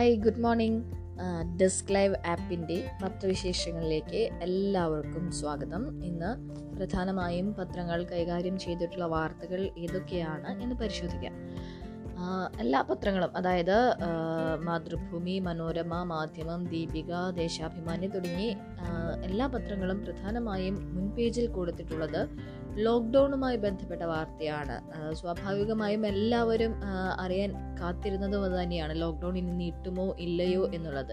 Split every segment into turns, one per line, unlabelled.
Hi good morning desk live ആപ്പിന്റെ പത്രവിശേഷങ്ങളിലേക്ക് എല്ലാവർക്കും സ്വാഗതം. ഇന്ന് പ്രധാനമായും പത്രങ്ങൾ കൈകാര്യം ചെയ്തിട്ടുള്ള വാർത്തകൾ ഏതൊക്കെയാണ് എന്ന് പരിശോധിക്കാം. എല്ലാ പത്രങ്ങളും അതായത് മാതൃഭൂമി മനോരമ മാധ്യമം ദീപിക ദേശാഭിമാനി തുടങ്ങി എല്ലാ പത്രങ്ങളും പ്രധാനമായും മുൻപേജിൽ കൊടുത്തിട്ടുള്ളത് ലോക്ക്ഡൗണുമായി ബന്ധപ്പെട്ട വാർത്തയാണ്. സ്വാഭാവികമായും എല്ലാവരും അറിയാൻ കാത്തിരുന്നത് തന്നെയാണ്. ലോക്ക്ഡൗൺ ഇനി നീട്ടുമോ ഇല്ലയോ എന്നുള്ളത്.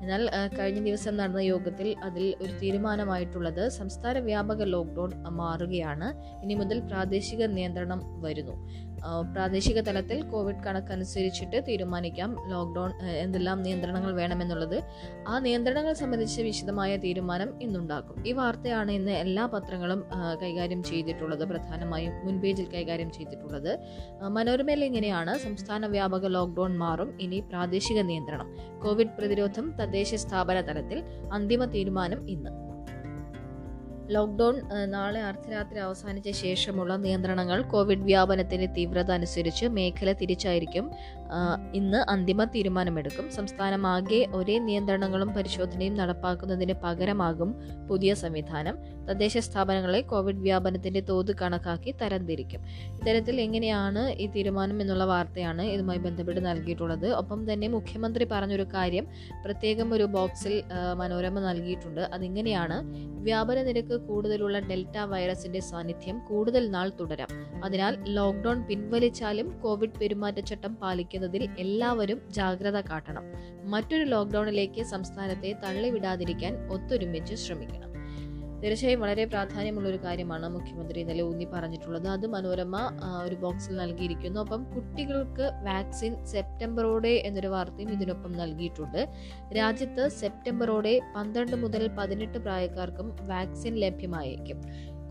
എന്നാൽ കഴിഞ്ഞ ദിവസം നടന്ന യോഗത്തിൽ അതിൽ ഒരു തീരുമാനമായിട്ടുള്ളത് സംസ്ഥാന വ്യാപക ലോക്ക്ഡൗൺ മാറുകയാണ്. ഇനി മുതൽ പ്രാദേശിക നിയന്ത്രണം വരുന്നു. പ്രാദേശിക തലത്തിൽ കോവിഡ് കണക്കനുസരിച്ചിട്ട് തീരുമാനിക്കാം. ലോക്ക്ഡൗൺ എന്തെല്ലാം നിയന്ത്രണങ്ങൾ വേണമെന്നുള്ളത്. ആ നിയന്ത്രണങ്ങൾ സംബന്ധിച്ച് വിശദമായ തീരുമാനം ഇന്നുണ്ടാക്കും ഈ വാർത്തയാണ് ഇന്ന് എല്ലാ പത്രങ്ങളും കൈകാര്യം ചെയ്തിട്ടുള്ളത്. പ്രധാനമായും മുൻപേജിൽ കൈകാര്യം ചെയ്തിട്ടുള്ളത്. മനോരമയിൽ ഇങ്ങനെയാണ്. സംസ്ഥാന വ്യാപക ലോക്ക്ഡൗൺ മാറും. ഇനി പ്രാദേശിക നിയന്ത്രണം. കോവിഡ് പ്രതിരോധം തദ്ദേശ സ്ഥാപന തലത്തിൽ അന്തിമ തീരുമാനം ഇന്ന്. ലോക്ക്ഡൗൺ നാളെ അർദ്ധരാത്രി അവസാനിച്ച ശേഷമുള്ള നിയന്ത്രണങ്ങൾ കോവിഡ് വ്യാപനത്തിന്റെ തീവ്രത അനുസരിച്ച് മേഖല തിരിച്ചായിരിക്കും. ഇന്ന് അന്തിമ തീരുമാനമെടുക്കും. സംസ്ഥാനമാകെ ഒരേ നിയന്ത്രണങ്ങളും പരിശോധനയും നടപ്പാക്കുന്നതിന് പകരമാകും പുതിയ സംവിധാനം. തദ്ദേശ സ്ഥാപനങ്ങളെ കോവിഡ് വ്യാപനത്തിന്റെ തോത് കണക്കാക്കി തരംതിരിക്കും ഇത്തരത്തിൽ എങ്ങനെയാണ് ഈ തീരുമാനം എന്നുള്ള വാർത്തയാണ് ഇതുമായി ബന്ധപ്പെട്ട് നൽകിയിട്ടുള്ളത്. ഒപ്പം തന്നെ മുഖ്യമന്ത്രി പറഞ്ഞൊരു കാര്യം പ്രത്യേകം ഒരു ബോക്സിൽ മനോരമ നൽകിയിട്ടുണ്ട്. അതിങ്ങനെയാണ് വ്യാപന നിരക്ക് കൂടുതലുള്ള ഡെൽറ്റ വൈറസിന്റെ സാന്നിധ്യം കൂടുതൽ നാൾ തുടരാം. അതിനാൽ ലോക്ക്ഡൌൺ പിൻവലിച്ചാലും കോവിഡ് പെരുമാറ്റച്ചട്ടം പാലിക്കുന്നതിൽ എല്ലാവരും ജാഗ്രത കാട്ടണം. മറ്റൊരു ലോക്ക്ഡൌണിലേക്ക് സംസ്ഥാനത്തെ തള്ളിവിടാതിരിക്കാൻ ഒത്തൊരുമിച്ച് ശ്രമിക്കണം. തീർച്ചയായും വളരെ പ്രാധാന്യമുള്ള ഒരു കാര്യമാണ് മുഖ്യമന്ത്രി ഇന്നലെ ഊന്നി പറഞ്ഞിട്ടുള്ളത്. അത് മനോരമ ഒരു ബോക്സിൽ നൽകിയിരിക്കുന്നു. അപ്പം കുട്ടികൾക്ക് വാക്സിൻ സെപ്റ്റംബറോടെ എന്നൊരു വാർത്തയും ഇതിനൊപ്പം നൽകിയിട്ടുണ്ട്. രാജ്യത്ത് സെപ്റ്റംബറോടെ പന്ത്രണ്ട് മുതൽ പതിനെട്ട് പ്രായക്കാർക്കും വാക്സിൻ ലഭ്യമായേക്കും.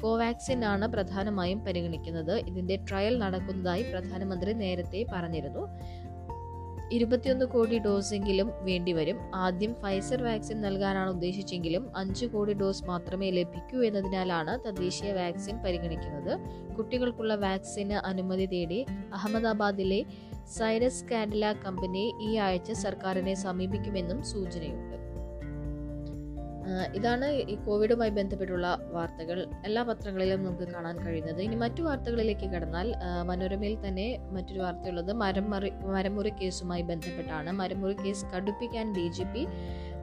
കോവാക്സിൻ ആണ് പ്രധാനമായും പരിഗണിക്കുന്നത്. ഇതിന്റെ ട്രയൽ നടക്കുന്നതായി പ്രധാനമന്ത്രി നേരത്തെ പറഞ്ഞിരുന്നു. ഇരുപത്തിയൊന്ന് കോടി ഡോസെങ്കിലും വേണ്ടിവരും. ആദ്യം ഫൈസർ വാക്സിൻ നൽകാനാണ് ഉദ്ദേശിച്ചെങ്കിലും അഞ്ച് കോടി ഡോസ് മാത്രമേ ലഭിക്കൂ എന്നതിനാലാണ് തദ്ദേശീയ വാക്സിൻ പരിഗണിക്കുന്നത്. കുട്ടികൾക്കുള്ള വാക്സിന് അനുമതി തേടി അഹമ്മദാബാദിലെ സൈറസ് കാൻഡില കമ്പനി ഈ ആഴ്ച സർക്കാരിനെ സമീപിക്കുമെന്നും സൂചനയുണ്ട്. ഇതാണ് ഈ കോവിഡുമായി ബന്ധപ്പെട്ടുള്ള വാർത്തകൾ. എല്ലാ പത്രങ്ങളിലും നമുക്ക് കാണാൻ കഴിയുന്നത്. ഇനി മറ്റു വാർത്തകളിലേക്ക് കടന്നാൽ മനോരമയിൽ തന്നെ മറ്റൊരു വാർത്തയുള്ളത്. മരംമറി മരമുറി കേസുമായി ബന്ധപ്പെട്ടാണ്. മരമുറി കേസ് കടുപ്പിക്കാൻ ഡി ജി പി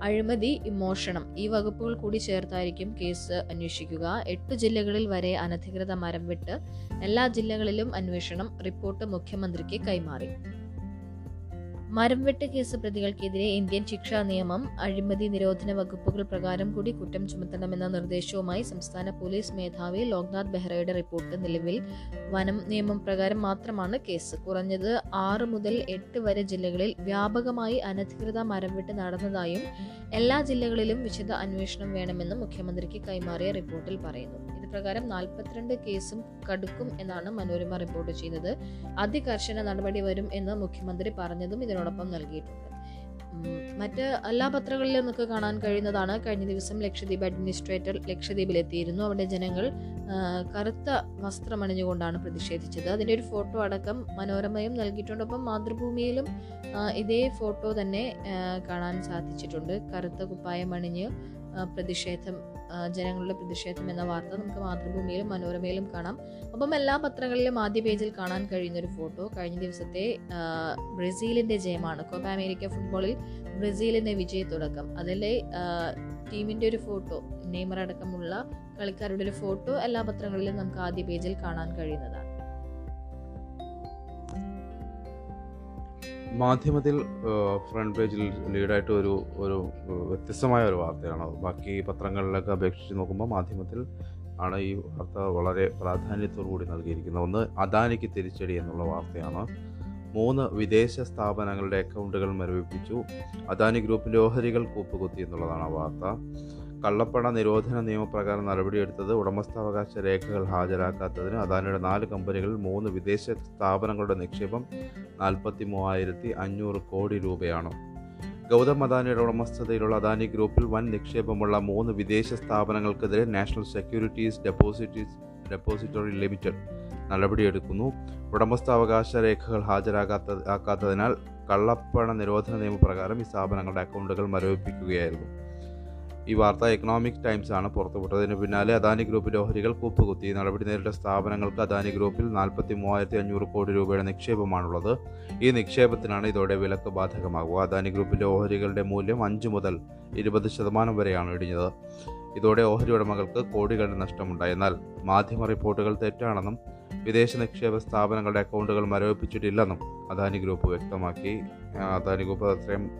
അഴിമതി മോഷണം ഈ വകുപ്പുകൾ കൂടി ചേർത്തായിരിക്കും കേസ് അന്വേഷിക്കുക. എട്ട് ജില്ലകളിൽ വരെ അനധികൃത മരം വിട്ട് എല്ലാ ജില്ലകളിലും അന്വേഷണം റിപ്പോർട്ട് മുഖ്യമന്ത്രിക്ക് കൈമാറി. മരംവെട്ട് കേസ് പ്രതികൾക്കെതിരെ ഇന്ത്യൻ ശിക്ഷാ നിയമം അഴിമതി നിരോധന വകുപ്പുകൾ പ്രകാരം കൂടി കുറ്റം ചുമത്തണമെന്ന നിർദ്ദേശവുമായി സംസ്ഥാന പോലീസ് മേധാവി ലോക്നാഥ് ബെഹ്റയുടെ റിപ്പോർട്ട് നിലവിൽ വനം നിയമം പ്രകാരം മാത്രമാണ് കേസ് കുറഞ്ഞത്. ആറ് മുതൽ എട്ട് വരെ ജില്ലകളിൽ വ്യാപകമായി അനധികൃത മരംവെട്ട് നടന്നതായും എല്ലാ ജില്ലകളിലും വിശദ അന്വേഷണം വേണമെന്നും മുഖ്യമന്ത്രിക്ക് കൈമാറിയ റിപ്പോർട്ടിൽ പറയുന്നു. പ്രകാരം നാൽപ്പത്തിരണ്ട് കേസും കടുക്കും എന്നാണ് മനോരമ റിപ്പോർട്ട് ചെയ്യുന്നത്. അതികർശന നടപടി വരും എന്ന് മുഖ്യമന്ത്രി പറഞ്ഞതും ഇതിനോടൊപ്പം നൽകിയിട്ടുണ്ട്. മറ്റ് എല്ലാ പത്രങ്ങളിലും നമുക്ക് കാണാൻ കഴിയുന്നതാണ് കഴിഞ്ഞ ദിവസം ലക്ഷദ്വീപ് അഡ്മിനിസ്ട്രേറ്റർ ലക്ഷദ്വീപിലെത്തിയിരുന്നു. അവിടെ ജനങ്ങൾ കറുത്ത വസ്ത്രം അണിഞ്ഞുകൊണ്ടാണ് പ്രതിഷേധിച്ചത്. അതിന്റെ ഒരു ഫോട്ടോ അടക്കം മനോരമയും നൽകിയിട്ടുണ്ട്. ഒപ്പം മാതൃഭൂമിയിലും ഇതേ ഫോട്ടോ തന്നെ കാണാൻ സാധിച്ചിട്ടുണ്ട്. കറുത്ത കുപ്പായം അണിഞ്ഞ് പ്രതിഷേധം ജനങ്ങളുടെ പ്രതിഷേധം എന്ന വാർത്ത നമുക്ക് മാതൃഭൂമിയിലും മനോരമയിലും കാണാം. ഒപ്പം എല്ലാ പത്രങ്ങളിലും ആദ്യ പേജിൽ കാണാൻ കഴിയുന്ന ഒരു ഫോട്ടോ. കഴിഞ്ഞ ദിവസത്തെ ബ്രസീലിന്റെ ജയമാണ്. കോപ്പ അമേരിക്ക ഫുട്ബോളിൽ ബ്രസീലിന്റെ വിജയത്തുടക്കം. അതിലെ ടീമിന്റെ ഒരു ഫോട്ടോ നെയ്മർ അടക്കമുള്ള കളിക്കാരുടെ ഒരു ഫോട്ടോ എല്ലാ പത്രങ്ങളിലും നമുക്ക് ആദ്യ പേജിൽ കാണാൻ കഴിയുന്നതാണ്.
മാധ്യമത്തിൽ ഫ്രണ്ട് പേജിൽ ലീഡായിട്ട് ഒരു ഒരു വ്യത്യസ്തമായ ഒരു വാർത്തയാണ് ബാക്കി പത്രങ്ങളിലൊക്കെ അപേക്ഷിച്ച് നോക്കുമ്പോൾ മാധ്യമത്തിൽ ആണ് ഈ വാർത്ത വളരെ പ്രാധാന്യത്തോടു കൂടി നൽകിയിരിക്കുന്നത്. ഒന്ന് അദാനിക്ക് തിരിച്ചടി എന്നുള്ള വാർത്തയാണ്. മൂന്ന് വിദേശ സ്ഥാപനങ്ങളുടെ അക്കൗണ്ടുകൾ മരവിപ്പിച്ചു. അദാനി ഗ്രൂപ്പിന്റെ ഓഹരികൾ കൂപ്പുകുത്തി എന്നുള്ളതാണ് വാർത്ത. കള്ളപ്പണ നിരോധന നിയമപ്രകാരം നടപടിയെടുത്തത് ഉടമസ്ഥാവകാശ രേഖകൾ ഹാജരാക്കാത്തതിന് അദാനിയുടെ നാല് കമ്പനികളിൽ മൂന്ന് വിദേശ സ്ഥാപനങ്ങളുടെ നിക്ഷേപം നാൽപ്പത്തി മൂവായിരത്തി അഞ്ഞൂറ് കോടി രൂപയാണ്. ഗൗതം അദാനിയുടെ ഉടമസ്ഥതയിലുള്ള അദാനി ഗ്രൂപ്പിൽ വൻ നിക്ഷേപമുള്ള മൂന്ന് വിദേശ സ്ഥാപനങ്ങൾക്കെതിരെ national securities depositories depository limited നടപടിയെടുക്കുന്നു. ഉടമസ്ഥാവകാശ രേഖകൾ ഹാജരാകാത്ത ആക്കാത്തതിനാൽ കള്ളപ്പണ നിരോധന നിയമപ്രകാരം ഈ സ്ഥാപനങ്ങളുടെ അക്കൗണ്ടുകൾ മരവിപ്പിക്കുകയായിരുന്നു. ഈ വാർത്ത എക്കണോമിക് ടൈംസ് ആണ് പുറത്തുവിട്ടതിന് പിന്നാലെ അദാനി ഗ്രൂപ്പ് ഓഹരികൾ കൂപ്പുകുത്തി. നടപടി നേരിട്ട സ്ഥാപനങ്ങൾക്ക് അദാനി ഗ്രൂപ്പിൽ നാൽപ്പത്തി മൂവായിരത്തി അഞ്ഞൂറ് കോടി രൂപയുടെ നിക്ഷേപമാണുള്ളത്. ഈ നിക്ഷേപത്തിനാണ് ഇതോടെ വിലക്ക് ബാധകമാകുക. അദാനി ഗ്രൂപ്പിന്റെ ഓഹരികളുടെ മൂല്യം അഞ്ച് മുതൽ ഇരുപത് ശതമാനം വരെയാണ് ഇടിഞ്ഞത്. ഇതോടെ ഓഹരി ഉടമകൾക്ക് കോടികളുടെ നഷ്ടമുണ്ടായി. എന്നാൽ മാധ്യമ റിപ്പോർട്ടുകൾ തെറ്റാണെന്നും വിദേശ നിക്ഷേപ സ്ഥാപനങ്ങളുടെ അക്കൗണ്ടുകൾ മരവിപ്പിച്ചിട്ടില്ലെന്നും അദാനി ഗ്രൂപ്പ് വ്യക്തമാക്കി. അദാനി ഗ്രൂപ്പ് അത്രയും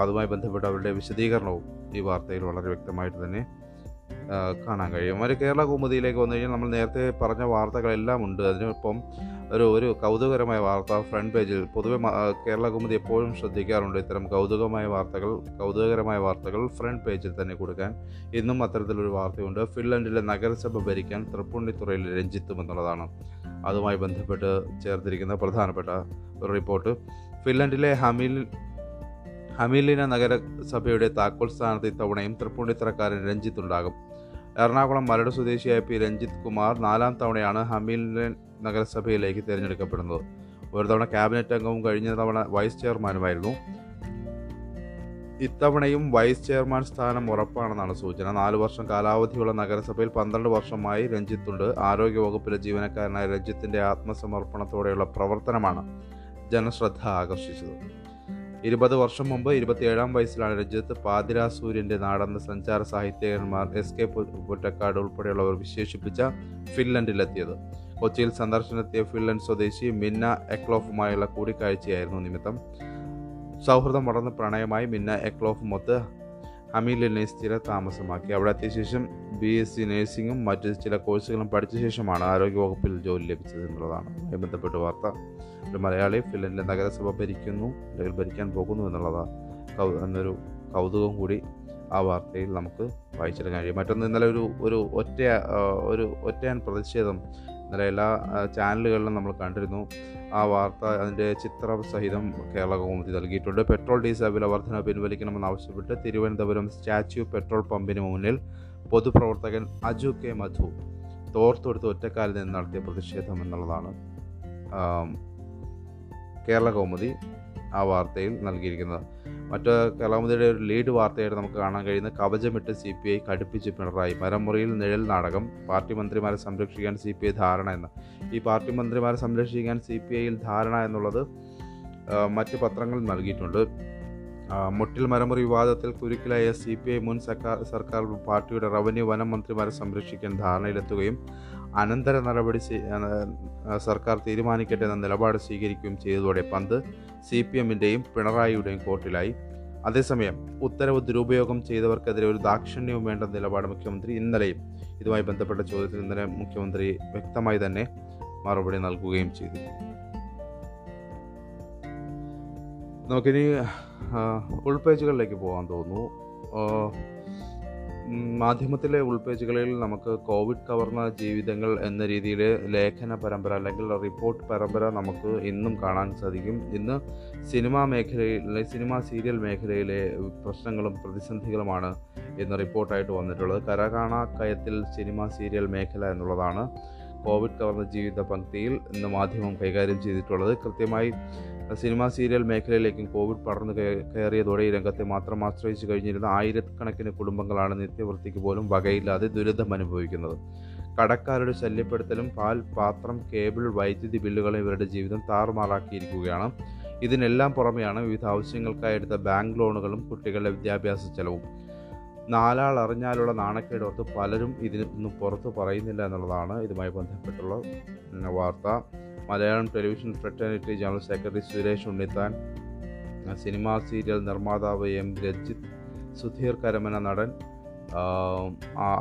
അതുമായി ബന്ധപ്പെട്ട അവരുടെ വിശദീകരണവും ഈ വാർത്തയിൽ വളരെ വ്യക്തമായിട്ട് തന്നെ കാണാൻ കഴിയും. ഒരു കേരള കൗമുദിയിലേക്ക് വന്നു കഴിഞ്ഞാൽ നമ്മൾ നേരത്തെ പറഞ്ഞ വാർത്തകളെല്ലാം ഉണ്ട്. അതിനൊപ്പം ഒരു ഒരു കൗതുകരമായ വാർത്ത ഫ്രണ്ട് പേജിൽ പൊതുവെ കേരള കൗമുദി എപ്പോഴും ശ്രദ്ധിക്കാറുണ്ട് ഇത്തരം കൗതുകമായ വാർത്തകൾ കൗതുകകരമായ വാർത്തകൾ ഫ്രണ്ട് പേജിൽ തന്നെ കൊടുക്കാൻ. ഇന്നും അത്തരത്തിലൊരു വാർത്തയുണ്ട്. ഫിൻലൻഡിലെ നഗരസഭ ഭരിക്കാൻ തൃപ്പുണ്ണിത്തുറയിൽ രഞ്ജിത്തും എന്നുള്ളതാണ് അതുമായി ബന്ധപ്പെട്ട് ചേർത്തിരിക്കുന്ന പ്രധാനപ്പെട്ട ഒരു റിപ്പോർട്ട്. ഫിൻലൻഡിലെ ഹമിൽ ഹമീലിന നഗരസഭയുടെ താക്കോൽ സ്ഥാനത്ത് ഇത്തവണയും തൃപ്പൂണിത്തറക്കാരൻ രഞ്ജിത്ത് ഉണ്ടാകും. എറണാകുളം മരട് സ്വദേശിയായ പി രഞ്ജിത്ത് കുമാർ നാലാം തവണയാണ് ഹമീലിൻ നഗരസഭയിലേക്ക് തിരഞ്ഞെടുക്കപ്പെടുന്നത്. ഒരു തവണ ക്യാബിനറ്റ് അംഗവും കഴിഞ്ഞ തവണ വൈസ് ചെയർമാനുമായിരുന്നു. ഇത്തവണയും വൈസ് ചെയർമാൻ സ്ഥാനം ഉറപ്പാണെന്നാണ് സൂചന. നാല് വർഷം കാലാവധിയുള്ള നഗരസഭയിൽ പന്ത്രണ്ട് വർഷമായി രഞ്ജിത്തുണ്ട്. ആരോഗ്യവകുപ്പിലെ ജീവനക്കാരനായ രഞ്ജിത്തിന്റെ ആത്മസമർപ്പണത്തോടെയുള്ള പ്രവർത്തനമാണ് ജനശ്രദ്ധ ആകർഷിച്ചത്. ഇരുപത് വർഷം മുമ്പ് ഇരുപത്തിയേഴാം വയസ്സിലാണ് രഞ്ജിത്ത് പാതിരാ സൂര്യന്റെ നാടെന്ന സഞ്ചാര സാഹിത്യകാരന്മാർ എസ് കെ പൊറ്റക്കാട് ഉൾപ്പെടെയുള്ളവർ വിശേഷിപ്പിച്ച ഫിൻലൻഡിലെത്തിയത്. കൊച്ചിയിൽ സന്ദർശനത്തിയ ഫിൻലൻഡ് സ്വദേശി മിന്ന എക്ലോഫുമായുള്ള കൂടിക്കാഴ്ചയായിരുന്നു നിമിത്തം. സൗഹൃദം വളർന്ന പ്രണയമായി മിന്ന എക്ലോഫുമൊത്ത് ഹമീലിനെ സ്ഥിര താമസമാക്കി. അവിടെ എത്തിയ ബി എസ് സി നഴ്സിംഗും മറ്റ് ചില കോഴ്സുകളും പഠിച്ച ശേഷമാണ് ആരോഗ്യവകുപ്പിൽ ജോലി ലഭിച്ചത് എന്നുള്ളതാണ്. ബന്ധപ്പെട്ട വാർത്ത. ഒരു മലയാളി ഫിൻലൻഡിലെ നഗരസഭ ഭരിക്കുന്നു അല്ലെങ്കിൽ ഭരിക്കാൻ പോകുന്നു എന്നുള്ളതാണ് കൗ എന്നൊരു കൗതുകം കൂടി ആ വാർത്തയിൽ നമുക്ക് വായിച്ചെടുക്കാൻ കഴിയും. മറ്റൊന്ന് ഇന്നലെ ഒരു ഒരു ഒറ്റ ഒരു ഒറ്റയാൻ പ്രതിഷേധം ഇന്നലെ എല്ലാ ചാനലുകളിലും നമ്മൾ കണ്ടിരുന്നു. ആ വാർത്ത അതിന്റെ ചിത്ര സഹിതം കേരള കൗമുദി നൽകിയിട്ടുണ്ട്. പെട്രോൾ ഡീസൽ വില വർധന പിൻവലിക്കണമെന്നാവശ്യപ്പെട്ട് തിരുവനന്തപുരം സ്റ്റാച്യു പെട്രോൾ പമ്പിന് മുന്നിൽ പൊതുപ്രവർത്തകൻ അജു കെ മധു തോർത്തെടുത്ത് ഒറ്റക്കാലിൽ നിന്ന് നടത്തിയ പ്രതിഷേധം എന്നുള്ളതാണ്. കേരള കൗമുദി ആ വാർത്തയിൽ നൽകിയിരിക്കുന്നത്. മറ്റ് കലാമതിയുടെ ഒരു ലീഡ് വാർത്തയായിട്ട് നമുക്ക് കാണാൻ കഴിയുന്ന കവചമിട്ട് സി പി ഐ കടുപ്പിച്ച് പിണറായി. മരമുറിയിൽ നിഴൽ നാടകം പാർട്ടി മന്ത്രിമാരെ സംരക്ഷിക്കാൻ സി പി ഐ ധാരണ എന്ന്. ഈ പാർട്ടി മന്ത്രിമാരെ സംരക്ഷിക്കാൻ സി പി ഐയിൽ ധാരണ എന്നുള്ളത് മറ്റ് പത്രങ്ങൾ നൽകിയിട്ടുണ്ട്. മുട്ടിൽ മരമുറി വിവാദത്തിൽ കുരുക്കിലായ സി പി ഐ മുൻ സർക്കാർ സർക്കാർ പാർട്ടിയുടെ റവന്യൂ വനം മന്ത്രിമാരെ സംരക്ഷിക്കാൻ ധാരണയിലെത്തുകയും അനന്തര നടപടി സർക്കാർ തീരുമാനിക്കട്ടെ എന്ന നിലപാട് സ്വീകരിക്കുകയും ചെയ്തതോടെ പന്ത് സി പി എമ്മിന്റെയും പിണറായിയുടെയും കോർട്ടിലായി അതേസമയം ഉത്തരവ് ദുരുപയോഗം ചെയ്തവർക്കെതിരെ ഒരു ദാക്ഷിണ്യവും വേണ്ട നിലപാട് മുഖ്യമന്ത്രി ഇന്നലെയും ഇതുമായി ബന്ധപ്പെട്ട ചോദ്യത്തിൽ ഇന്നലെ മുഖ്യമന്ത്രി വ്യക്തമായി തന്നെ മറുപടി നൽകുകയും ചെയ്തു. നമുക്കിനി ഉൾപേജുകളിലേക്ക് പോകാൻ തോന്നുന്നു. മാധ്യമത്തിലെ ഉൾപേജുകളിൽ നമുക്ക് കോവിഡ് കവർന്ന ജീവിതങ്ങൾ എന്ന രീതിയിൽ ലേഖന പരമ്പര അല്ലെങ്കിൽ റിപ്പോർട്ട് പരമ്പര നമുക്ക് ഇന്നും കാണാൻ സാധിക്കും. ഇന്ന് സിനിമാ മേഖലയിലെ സിനിമാ സീരിയൽ മേഖലയിലെ പ്രശ്നങ്ങളും പ്രതിസന്ധികളുമാണ് ഇന്ന് റിപ്പോർട്ടായിട്ട് വന്നിട്ടുള്ളത്. കരകാണാക്കയത്തിൽ സിനിമാ സീരിയൽ മേഖല എന്നുള്ളതാണ് കോവിഡ് കവർന്ന ജീവിത പങ്ക്തിയിൽ ഇന്ന് മാധ്യമം കൈകാര്യം ചെയ്തിട്ടുള്ളത്. കൃത്യമായി സിനിമാ സീരിയൽ മേഖലയിലേക്കും കോവിഡ് പടർന്നു കയ- കയറിയതോടെ ഈ രംഗത്തെ മാത്രം ആശ്രയിച്ചു കഴിഞ്ഞിരുന്ന ആയിരക്കണക്കിന് കുടുംബങ്ങളാണ് നിത്യവൃത്തിക്ക് പോലും വകയില്ലാതെ ദുരിതം അനുഭവിക്കുന്നത്. കടക്കാരുടെ ശല്യപ്പെടുത്തലും പാൽ പാത്രം കേബിൾ വൈദ്യുതി ബില്ലുകളും ഇവരുടെ ജീവിതം താറുമാറാക്കിയിരിക്കുകയാണ്. ഇതിനെല്ലാം പുറമെയാണ് വിവിധ ആവശ്യങ്ങൾക്കായി എടുത്ത ബാങ്ക് ലോണുകളും കുട്ടികളുടെ വിദ്യാഭ്യാസ ചെലവും. നാലാൾ അറിഞ്ഞാലുള്ള നാണക്കേടോർത്ത് പലരും ഇതിനൊന്നും പുറത്ത് പറയുന്നില്ല എന്നുള്ളതാണ് ഇതുമായി ബന്ധപ്പെട്ടുള്ള വാർത്ത. Malayalam television fraternity general secretary Suresh Unnithan cinema serial നിർമ്മാതാവ് എം. രജിത് സുധീർ കരമന നടൻ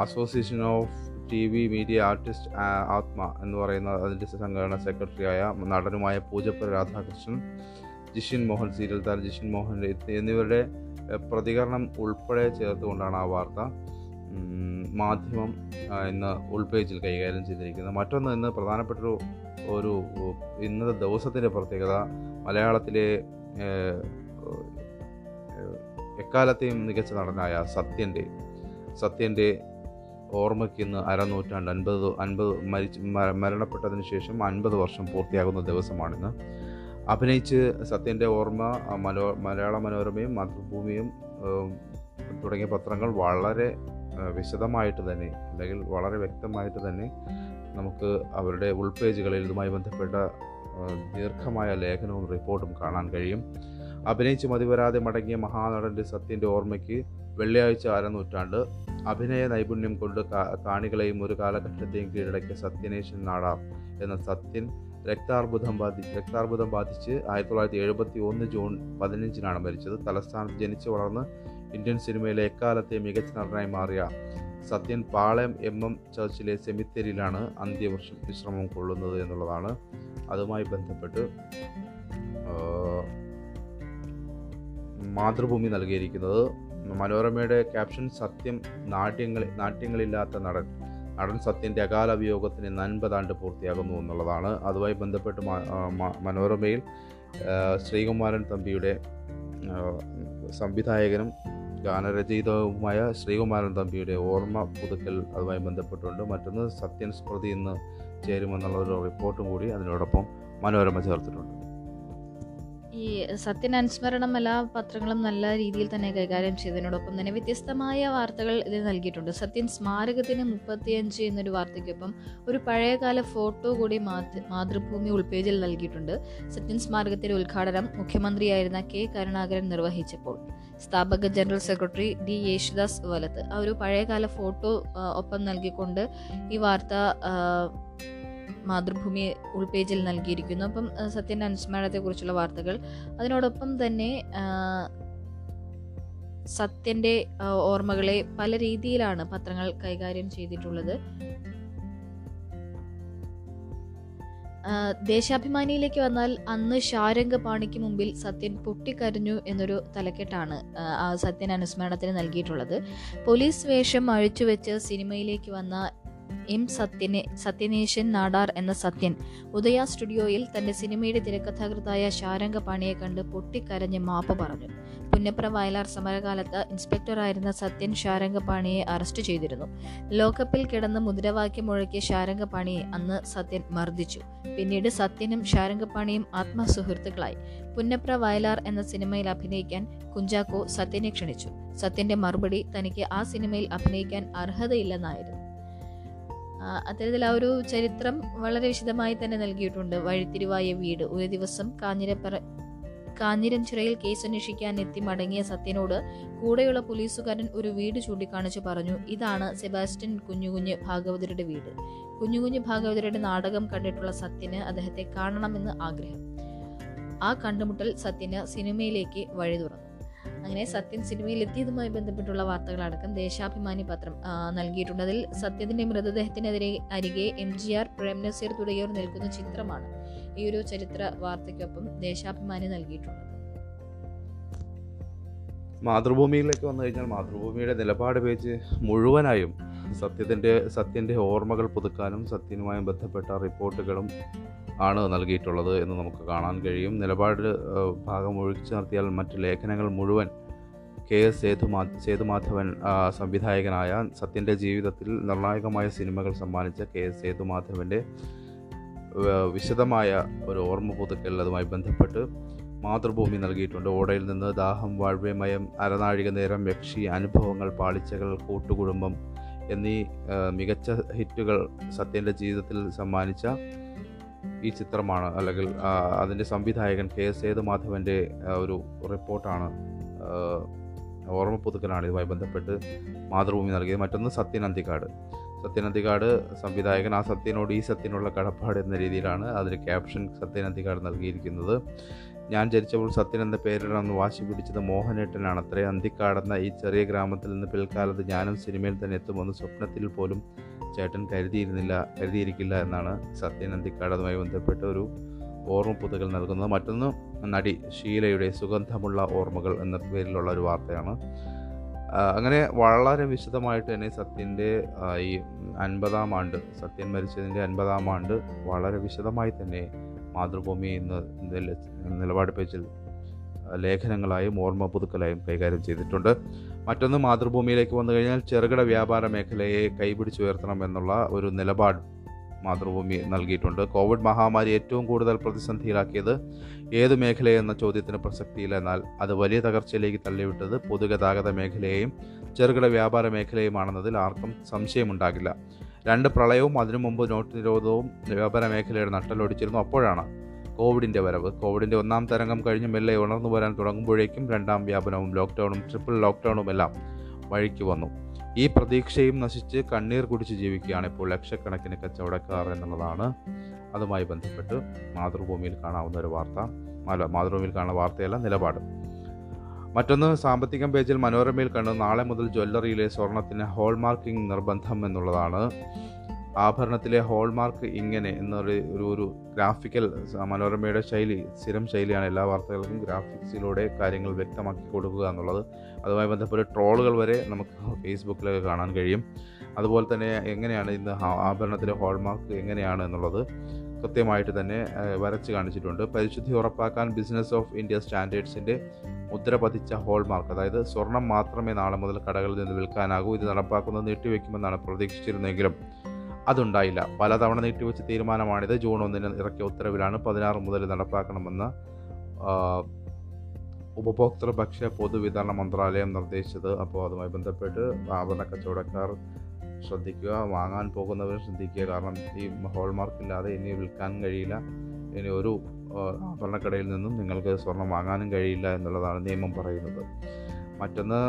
association of T V media artist Aatma എന്ന് പറയുന്ന അതിന്റെ സംഘടന സെക്രട്ടറിയായ നടനുമായ പൂജപ്പുര രാധാകൃഷ്ണൻ ജിഷിൻ മോഹൻ സീരിയൽ താരം ജിഷിൻ മോഹൻ എന്നിവരുടെ പ്രതികരണം ഉൾപ്പെടെ ചേർത്തുകൊണ്ടാണ് ആ വാർത്ത മാധ്യമം ഇന്ന് ഉൾപേജിൽ കൈകാര്യം ചെയ്തിരിക്കുന്നത്. മറ്റൊന്ന് ഇന്ന് പ്രധാനപ്പെട്ടൊരു ഒരു ഇന്നത്തെ ദിവസത്തിന്റെ പ്രത്യേകത മലയാളത്തിലെ എക്കാലത്തെയും മികച്ച നടനായ സത്യന്റെ സത്യന്റെ ഓർമ്മയ്ക്ക് ഇന്ന് അരനൂറ്റാണ്ട് അൻപത് അൻപത് മരിച്ച് മരണപ്പെട്ടതിന് ശേഷം അൻപത് വർഷം പൂർത്തിയാകുന്ന ദിവസമാണിന്ന്. അഭിനയിച്ച് സത്യന്റെ ഓർമ്മ മനോ മലയാള മനോരമയും മാതൃഭൂമിയും തുടങ്ങിയ പത്രങ്ങൾ വളരെ വിശദമായിട്ട് തന്നെ അല്ലെങ്കിൽ വളരെ വ്യക്തമായിട്ട് തന്നെ നമുക്ക് അവരുടെ ഉൾപേജുകളിൽ ഇതുമായി ബന്ധപ്പെട്ട ദീർഘമായ ലേഖനവും റിപ്പോർട്ടും കാണാൻ കഴിയും. അഭിനയിച്ച് മതിവരാതെ മടങ്ങിയ മഹാനടന്റെ സത്യന്റെ ഓർമ്മയ്ക്ക് വെള്ളിയാഴ്ച അരനൂറ്റാണ്ട് അഭിനയ നൈപുണ്യം കൊണ്ട് കാണികളെയും ഒരു കാലഘട്ടത്തെയും കീഴടക്കിയ സത്യനേശൻ നാടാം എന്ന സത്യൻ രക്താർബുദം ബാധി രക്താർബുദം ബാധിച്ച് ആയിരത്തി തൊള്ളായിരത്തി എഴുപത്തി ഒന്ന് ജൂൺ പതിനഞ്ചിനാണ് മരിച്ചത്. തലസ്ഥാനത്ത് ജനിച്ചു വളർന്ന് ഇന്ത്യൻ സിനിമയിലെ എക്കാലത്തെ മികച്ച നടനായി മാറിയ സത്യൻ പാളയം എം എം ചർച്ചിലെ സെമിത്തേരിയിലാണ് അന്ത്യവർഷം വിശ്രമം കൊള്ളുന്നത് എന്നുള്ളതാണ്. അതുമായി ബന്ധപ്പെട്ട് മാതൃഭൂമി നൽകിയിരിക്കുന്നത്. മനോരമയുടെ ക്യാപ്ഷൻ സത്യം നാട്യങ്ങൾ നാട്യങ്ങളില്ലാത്ത നടൻ. നടൻ സത്യന്റെ അകാല വിയോഗത്തിന് നൻപതാണ്ട് പൂർത്തിയാകുന്നു എന്നുള്ളതാണ്. അതുമായി ബന്ധപ്പെട്ട് മനോരമയിൽ ശ്രീകുമാരൻ തമ്പിയുടെ സംവിധായകനും ഗാനരചയിതാവുമായ ശ്രീകുമാരൻ തമ്പിയുടെ ഓർമ്മ പുതുക്കൽ അതുമായി ബന്ധപ്പെട്ടുണ്ട്. മറ്റൊന്ന് സത്യൻ സ്മൃതി ഇന്ന് ചേരുമെന്നുള്ള ഒരു റിപ്പോർട്ടും കൂടി അതിനോടൊപ്പം മനോരമ ചേർത്തിട്ടുണ്ട്.
ഈ സത്യൻ അനുസ്മരണം എല്ലാ പത്രങ്ങളും നല്ല രീതിയിൽ തന്നെ കൈകാര്യം ചെയ്തതിനോടൊപ്പം തന്നെ വ്യത്യസ്തമായ വാർത്തകൾ ഇതിൽ നൽകിയിട്ടുണ്ട്. സത്യൻ സ്മാരകത്തിന് മുപ്പത്തിയഞ്ച് എന്നൊരു വാർത്തയ്ക്കൊപ്പം ഒരു പഴയകാല ഫോട്ടോ കൂടി മാതൃഭൂമി ഉൾപേജിൽ നൽകിയിട്ടുണ്ട്. സത്യൻ സ്മാരകത്തിന്റെ ഉദ്ഘാടനം മുഖ്യമന്ത്രിയായിരുന്ന കെ കരുണാകരൻ നിർവഹിച്ചപ്പോൾ. സ്ഥാപക ജനറൽ സെക്രട്ടറി ഡി യേശുദാസ് വലത്ത്. ആ ഒരു പഴയകാല ഫോട്ടോ ഒപ്പം നൽകിക്കൊണ്ട് ഈ വാർത്ത മാതൃഭൂമി ഉൾപേജിൽ നൽകിയിരിക്കുന്നു. അപ്പം സത്യന്റെ അനുസ്മരണത്തെക്കുറിച്ചുള്ള വാർത്തകൾ. അതിനോടൊപ്പം തന്നെ സത്യന്റെ ഓർമ്മകളെ പല രീതിയിലാണ് പത്രങ്ങൾ കൈകാര്യം ചെയ്തിട്ടുള്ളത്. ദേശാഭിമാനിയിലേക്ക് വന്നാൽ അന്ന് ശാരംഗപാണിക്ക് മുമ്പിൽ സത്യൻ പൊട്ടിക്കരഞ്ഞു എന്നൊരു തലക്കെട്ടാണ് സത്യൻ അനുസ്മരണത്തിന് നൽകിയിട്ടുള്ളത്. പോലീസ് വേഷം അഴിച്ചുവെച്ച് സിനിമയിലേക്ക് വന്ന എം സത്യനെ സത്യനേശൻ നാടാർ എന്ന സത്യൻ. ഉദയ സ്റ്റുഡിയോയിൽ തന്റെ സിനിമയുടെ തിരക്കഥാകൃത്തായ ശാരംഗപാണിയെ കണ്ട് പൊട്ടിക്കരഞ്ഞ് മാപ്പ് പറഞ്ഞു. പുന്നപ്ര വയലാർ സമരകാലത്ത് ഇൻസ്പെക്ടറായിരുന്ന സത്യൻ ശാരംഗപാണിയെ അറസ്റ്റ് ചെയ്തിരുന്നു. ലോക്കപ്പിൽ കിടന്ന് മുദ്രാവാക്യം മുഴക്കിയ ശാരംഗപാണിയെ അന്ന് സത്യൻ മർദ്ദിച്ചു. പിന്നീട് സത്യനും ശാരംഗപാണിയും ആത്മസുഹൃത്തുക്കളായി. പുന്നപ്ര വയലാർ എന്ന സിനിമയിൽ അഭിനയിക്കാൻ കുഞ്ചാക്കോ സത്യനെ ക്ഷണിച്ചു. സത്യന്റെ മറുപടി തനിക്ക് ആ സിനിമയിൽ അഭിനയിക്കാൻ അർഹതയില്ലെന്നായിരുന്നു. അത്തരത്തിൽ ആ ഒരു ചരിത്രം വളരെ വിശദമായി തന്നെ നൽകിയിട്ടുണ്ട്. വഴിത്തിരിവായ വീട്. ഒരു ദിവസം കാഞ്ഞിരപ്പറ കാഞ്ഞിരഞ്ചിറയിൽ കേസ് അന്വേഷിക്കാൻ എത്തി മടങ്ങിയ സത്യനോട് കൂടെയുള്ള പോലീസുകാരൻ ഒരു വീട് ചൂണ്ടിക്കാണിച്ച് പറഞ്ഞു ഇതാണ് സെബാസ്റ്റ്യൻ കുഞ്ഞുകുഞ്ഞ് ഭാഗവതരുടെ വീട്. കുഞ്ഞുകുഞ്ഞ് ഭാഗവതരുടെ നാടകം കണ്ടിട്ടുള്ള സത്യന് അദ്ദേഹത്തെ കാണണമെന്ന് ആഗ്രഹം. ആ കണ്ടുമുട്ടൽ സത്യന് സിനിമയിലേക്ക് വഴി തുറന്നു അങ്ങനെ സത്യൻ സിനിമയിൽ എത്തിയതുമായി ബന്ധപ്പെട്ടുള്ള വാർത്തകളടക്കം ദേശാഭിമാനി പത്രം നൽകിയിട്ടുണ്ട്. അതിൽ സത്യത്തിന്റെ മൃതദേഹത്തിനെതിരെ അരികെ എം ജി ആർ പ്രേംനസീർ തുടങ്ങിയവർ നിൽക്കുന്ന ചിത്രമാണ് ഈ ഒരു ചരിത്ര വാർത്തയ്ക്കൊപ്പം ദേശാഭിമാനി നൽകിയിട്ടുള്ളത്.
മാതൃഭൂമിയിലേക്ക് വന്നു കഴിഞ്ഞാൽ മാതൃഭൂമിയുടെ നിലപാട് പേജ് മുഴുവനായും സത്യത്തിന്റെ സത്യന്റെ ഓർമ്മകൾ പുതുക്കാനും സത്യനുമായി ബന്ധപ്പെട്ട റിപ്പോർട്ടുകളും ആണ് നൽകിയിട്ടുള്ളത് എന്ന് നമുക്ക് കാണാൻ കഴിയും. നിലപാട് ഭാഗം ഒഴിച്ചു നിർത്തിയാൽ മറ്റ് ലേഖനങ്ങൾ മുഴുവൻ കെ എസ് സേതുമാ സേതുമാധവൻ സംവിധായകനായ സത്യന്റെ ജീവിതത്തിൽ നിർണായകമായ സിനിമകൾ സമ്മാനിച്ച കെ എസ് സേതുമാധവന്റെ വിശദമായ ഒരു ഓർമ്മ പുതുക്കൽ അതുമായി ബന്ധപ്പെട്ട് മാതൃഭൂമി നൽകിയിട്ടുണ്ട്. ഓടയിൽ നിന്ന് ദാഹം വാഴ്വേമയം അരനാഴിക നേരം യക്ഷി അനുഭവങ്ങൾ പാളിച്ചകൾ കൂട്ടുകുടുംബം എന്നീ മികച്ച ഹിറ്റുകൾ സത്യന്റെ ജീവിതത്തിൽ സമ്മാനിച്ച ഈ ചിത്രമാണ്. അല്ലെങ്കിൽ അതിന്റെ സംവിധായകൻ കെ എസ് സേതുമാധവന്റെ ഒരു റിപ്പോർട്ടാണ്. ഓർമ്മ പുതുക്കലാണ് ഇതുമായി ബന്ധപ്പെട്ട് മാതൃഭൂമി നൽകിയത്. മറ്റൊന്ന് സത്യൻ അന്തിക്കാട്. സത്യൻ അന്തിക്കാട് സംവിധായകൻ ആ സത്യനോട് ഈ സത്യനുള്ള കടപ്പാട് എന്ന രീതിയിലാണ് അതിന് ക്യാപ്ഷൻ സത്യൻ അന്തിക്കാട് നൽകിയിരിക്കുന്നത്. ഞാൻ ജനിച്ചപ്പോൾ സത്യൻ എന്ന പേരിടണമെന്ന് വാശി പിടിച്ചത് മോഹനേട്ടനാണ് അത്രേ അന്തിക്കാടുന്ന ഈ ചെറിയ ഗ്രാമത്തിൽ നിന്ന് പിൽക്കാലത്ത് ഞാനും സിനിമയിൽ തന്നെ എത്തുമെന്ന് സ്വപ്നത്തിൽ പോലും ചേട്ടൻ കരുതിയിരുന്നില്ല കരുതിയിരിക്കില്ല എന്നാണ് സത്യൻ അന്തിക്കാടതുമായി ബന്ധപ്പെട്ട ഒരു ഓർമ്മ പുതുകൾ നൽകുന്നത്. മറ്റൊന്ന് നടി ഷീലയുടെ സുഗന്ധമുള്ള ഓർമ്മകൾ എന്ന പേരിലുള്ള ഒരു വാർത്തയാണ്. അങ്ങനെ വളരെ വിശദമായിട്ട് തന്നെ സത്യന്റെ ഈ അൻപതാം ആണ്ട് സത്യൻ മരിച്ചതിന്റെ അൻപതാം ആണ്ട് വളരെ വിശദമായി തന്നെ മാതൃഭൂമി എന്ന നില- നിലപാട് പേജിൽ ലേഖനങ്ങളായും ഓർമ്മ പുതുക്കലായും കൈകാര്യം ചെയ്തിട്ടുണ്ട്. മറ്റൊന്ന് മാതൃഭൂമിയിലേക്ക് വന്നു കഴിഞ്ഞാൽ ചെറുകിട വ്യാപാര മേഖലയെ കൈപിടിച്ചുയർത്തണം എന്നുള്ള ഒരു നിലപാട് മാതൃഭൂമി നൽകിയിട്ടുണ്ട്. കോവിഡ് മഹാമാരി ഏറ്റവും കൂടുതൽ പ്രതിസന്ധിയിലാക്കിയത് ഏത് മേഖലയെന്ന ചോദ്യത്തിന് പ്രസക്തിയില്ല എന്നാൽ അത് വലിയ തകർച്ചയിലേക്ക് തള്ളിവിട്ടത് പൊതുഗതാഗത മേഖലയെയും ചെറുകിട വ്യാപാര മേഖലയുമാണെന്നതിൽ ആർക്കും സംശയമുണ്ടാകില്ല. രണ്ട് പ്രളയവും അതിനു മുമ്പ് നോട്ട് നിരോധവും വ്യാപാര മേഖലയുടെ നട്ടലൊടിച്ചിരുന്നു അപ്പോഴാണ് കോവിഡിന്റെ വരവ്. കോവിഡിന്റെ ഒന്നാം തരംഗം കഴിഞ്ഞ് മെല്ലെ ഉണർന്നു വരാൻ തുടങ്ങുമ്പോഴേക്കും രണ്ടാം വ്യാപനവും ലോക്ക്ഡൗണും ട്രിപ്പിൾ ലോക്ക്ഡൗണും എല്ലാം വഴിക്ക് വന്നു. ഈ പ്രതീക്ഷയും നശിച്ച് കണ്ണീർ കുടിച്ച് ജീവിക്കുകയാണ് ഇപ്പോൾ ലക്ഷക്കണക്കിന് കച്ചവടക്കാർ എന്നുള്ളതാണ് അതുമായി ബന്ധപ്പെട്ട് മാതൃഭൂമിയിൽ കാണാവുന്ന ഒരു വാർത്ത. അല്ല മാതൃഭൂമിയിൽ കാണുന്ന വാർത്തയല്ല നിലപാട്. മറ്റൊന്ന് സാമ്പത്തികം പേജിൽ മനോരമയിൽ കണ്ട്. നാളെ മുതൽ ജ്വല്ലറിയിലെ സ്വർണത്തിന് ഹോൾമാർക്കിംഗ് നിർബന്ധം എന്നുള്ളതാണ്. ആഭരണത്തിലെ ഹോൾമാർക്ക് ഇങ്ങനെ എന്നൊരു ഒരു ഒരു ഗ്രാഫിക്കൽ മനോരമയുടെ ശൈലി സ്ഥിരം ശൈലിയാണ് എല്ലാ വാർത്തകൾക്കും ഗ്രാഫിക്സിലൂടെ കാര്യങ്ങൾ വ്യക്തമാക്കി കൊടുക്കുക എന്നുള്ളത്. അതുമായി ബന്ധപ്പെട്ട് ട്രോളുകൾ വരെ നമുക്ക് ഫേസ്ബുക്കിലൊക്കെ കാണാൻ കഴിയും. അതുപോലെ തന്നെ എങ്ങനെയാണ് ഇന്ന് ആഭരണത്തിലെ ഹോൾമാർക്ക് എങ്ങനെയാണ് എന്നുള്ളത്. കൃത്യമായിട്ട് തന്നെ വരച്ച് കാണിച്ചിട്ടുണ്ട്. പരിശുദ്ധി ഉറപ്പാക്കാൻ ബിസിനസ് ഓഫ് ഇന്ത്യ സ്റ്റാൻഡേർഡ്സിന്റെ മുദ്ര പതിച്ച ഹോൾമാർക്ക് അതായത് സ്വർണം മാത്രമേ നാളെ മുതൽ കടകളിൽ നിന്ന് വിൽക്കാനാകൂ ഇത് നടപ്പാക്കുന്നത് നീട്ടിവെക്കുമെന്നാണ് പ്രതീക്ഷിച്ചിരുന്നെങ്കിലും അതുണ്ടായില്ല. പലതവണ നീട്ടിവെച്ച തീരുമാനമാണിത്. ജൂൺ ഒന്നിന് ഇറക്കിയ ഉത്തരവിലാണ് പതിനാറ് മുതൽ നടപ്പാക്കണമെന്ന് ഉപഭോക്തൃ ഭക്ഷ്യ പൊതുവിതരണ മന്ത്രാലയം നിർദ്ദേശിച്ചത്. അപ്പോൾ അതുമായി ബന്ധപ്പെട്ട് ആഭരണ കച്ചവടക്കാർ ശ്രദ്ധിക്കുക വാങ്ങാൻ പോകുന്നവർ ശ്രദ്ധിക്കുക. കാരണം ഈ ഹോൾമാർക്ക് ഇല്ലാതെ ഇനി വിൽക്കാൻ കഴിയില്ല. ഇനി ഒരു ആഭരണക്കടയിൽ നിന്നും നിങ്ങൾക്ക് സ്വർണം വാങ്ങാനും കഴിയില്ല എന്നുള്ളതാണ് നിയമം പറയുന്നത്. മറ്റൊന്ന്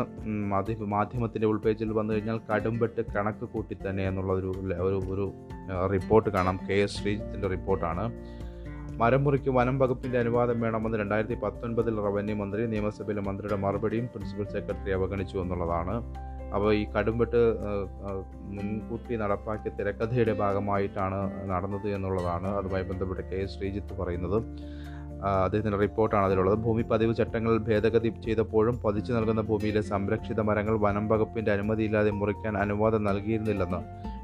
മാധ്യ മാധ്യമ മാധ്യമത്തിന്റെ ഉൾപേജിൽ വന്നു കഴിഞ്ഞാൽ കടുംപെട്ട് കണക്ക് കൂട്ടി തന്നെ എന്നുള്ളൊരു ഒരു ഒരു റിപ്പോർട്ട് കാണാം. കെ എസ് ശ്രീജിത്തിന്റെ റിപ്പോർട്ടാണ് മരം മുറിക്ക് വനം വകുപ്പിന്റെ അനുവാദം വേണമെന്ന് രണ്ടായിരത്തി പത്തൊൻപതിൽ റവന്യൂ മന്ത്രി നിയമസഭയിലെ മന്ത്രിയുടെ മറുപടിയും പ്രിൻസിപ്പൽ സെക്രട്ടറി അവഗണിച്ചു എന്നുള്ളതാണ്. അപ്പോൾ ഈ ആ, മുൻകൂട്ടി നടപ്പാക്കിയ തിരക്കഥയുടെ ഭാഗമായിട്ടാണ് നടന്നത് എന്നുള്ളതാണ് അതുമായി ബന്ധപ്പെട്ട് കെ എസ് ശ്രീജിത്ത് പറയുന്നത്. അദ്ദേഹത്തിന്റെ റിപ്പോർട്ടാണ് അതിലുള്ളത്. ഭൂമി പതിവ് ചട്ടങ്ങൾ ഭേദഗതി ചെയ്തപ്പോഴും പതിച്ചു നൽകുന്ന ഭൂമിയിലെ സംരക്ഷിത മരങ്ങൾ വനം വകുപ്പിന്റെ അനുമതിയില്ലാതെ മുറിക്കാൻ അനുവാദം നൽകിയിരുന്നില്ലെന്ന്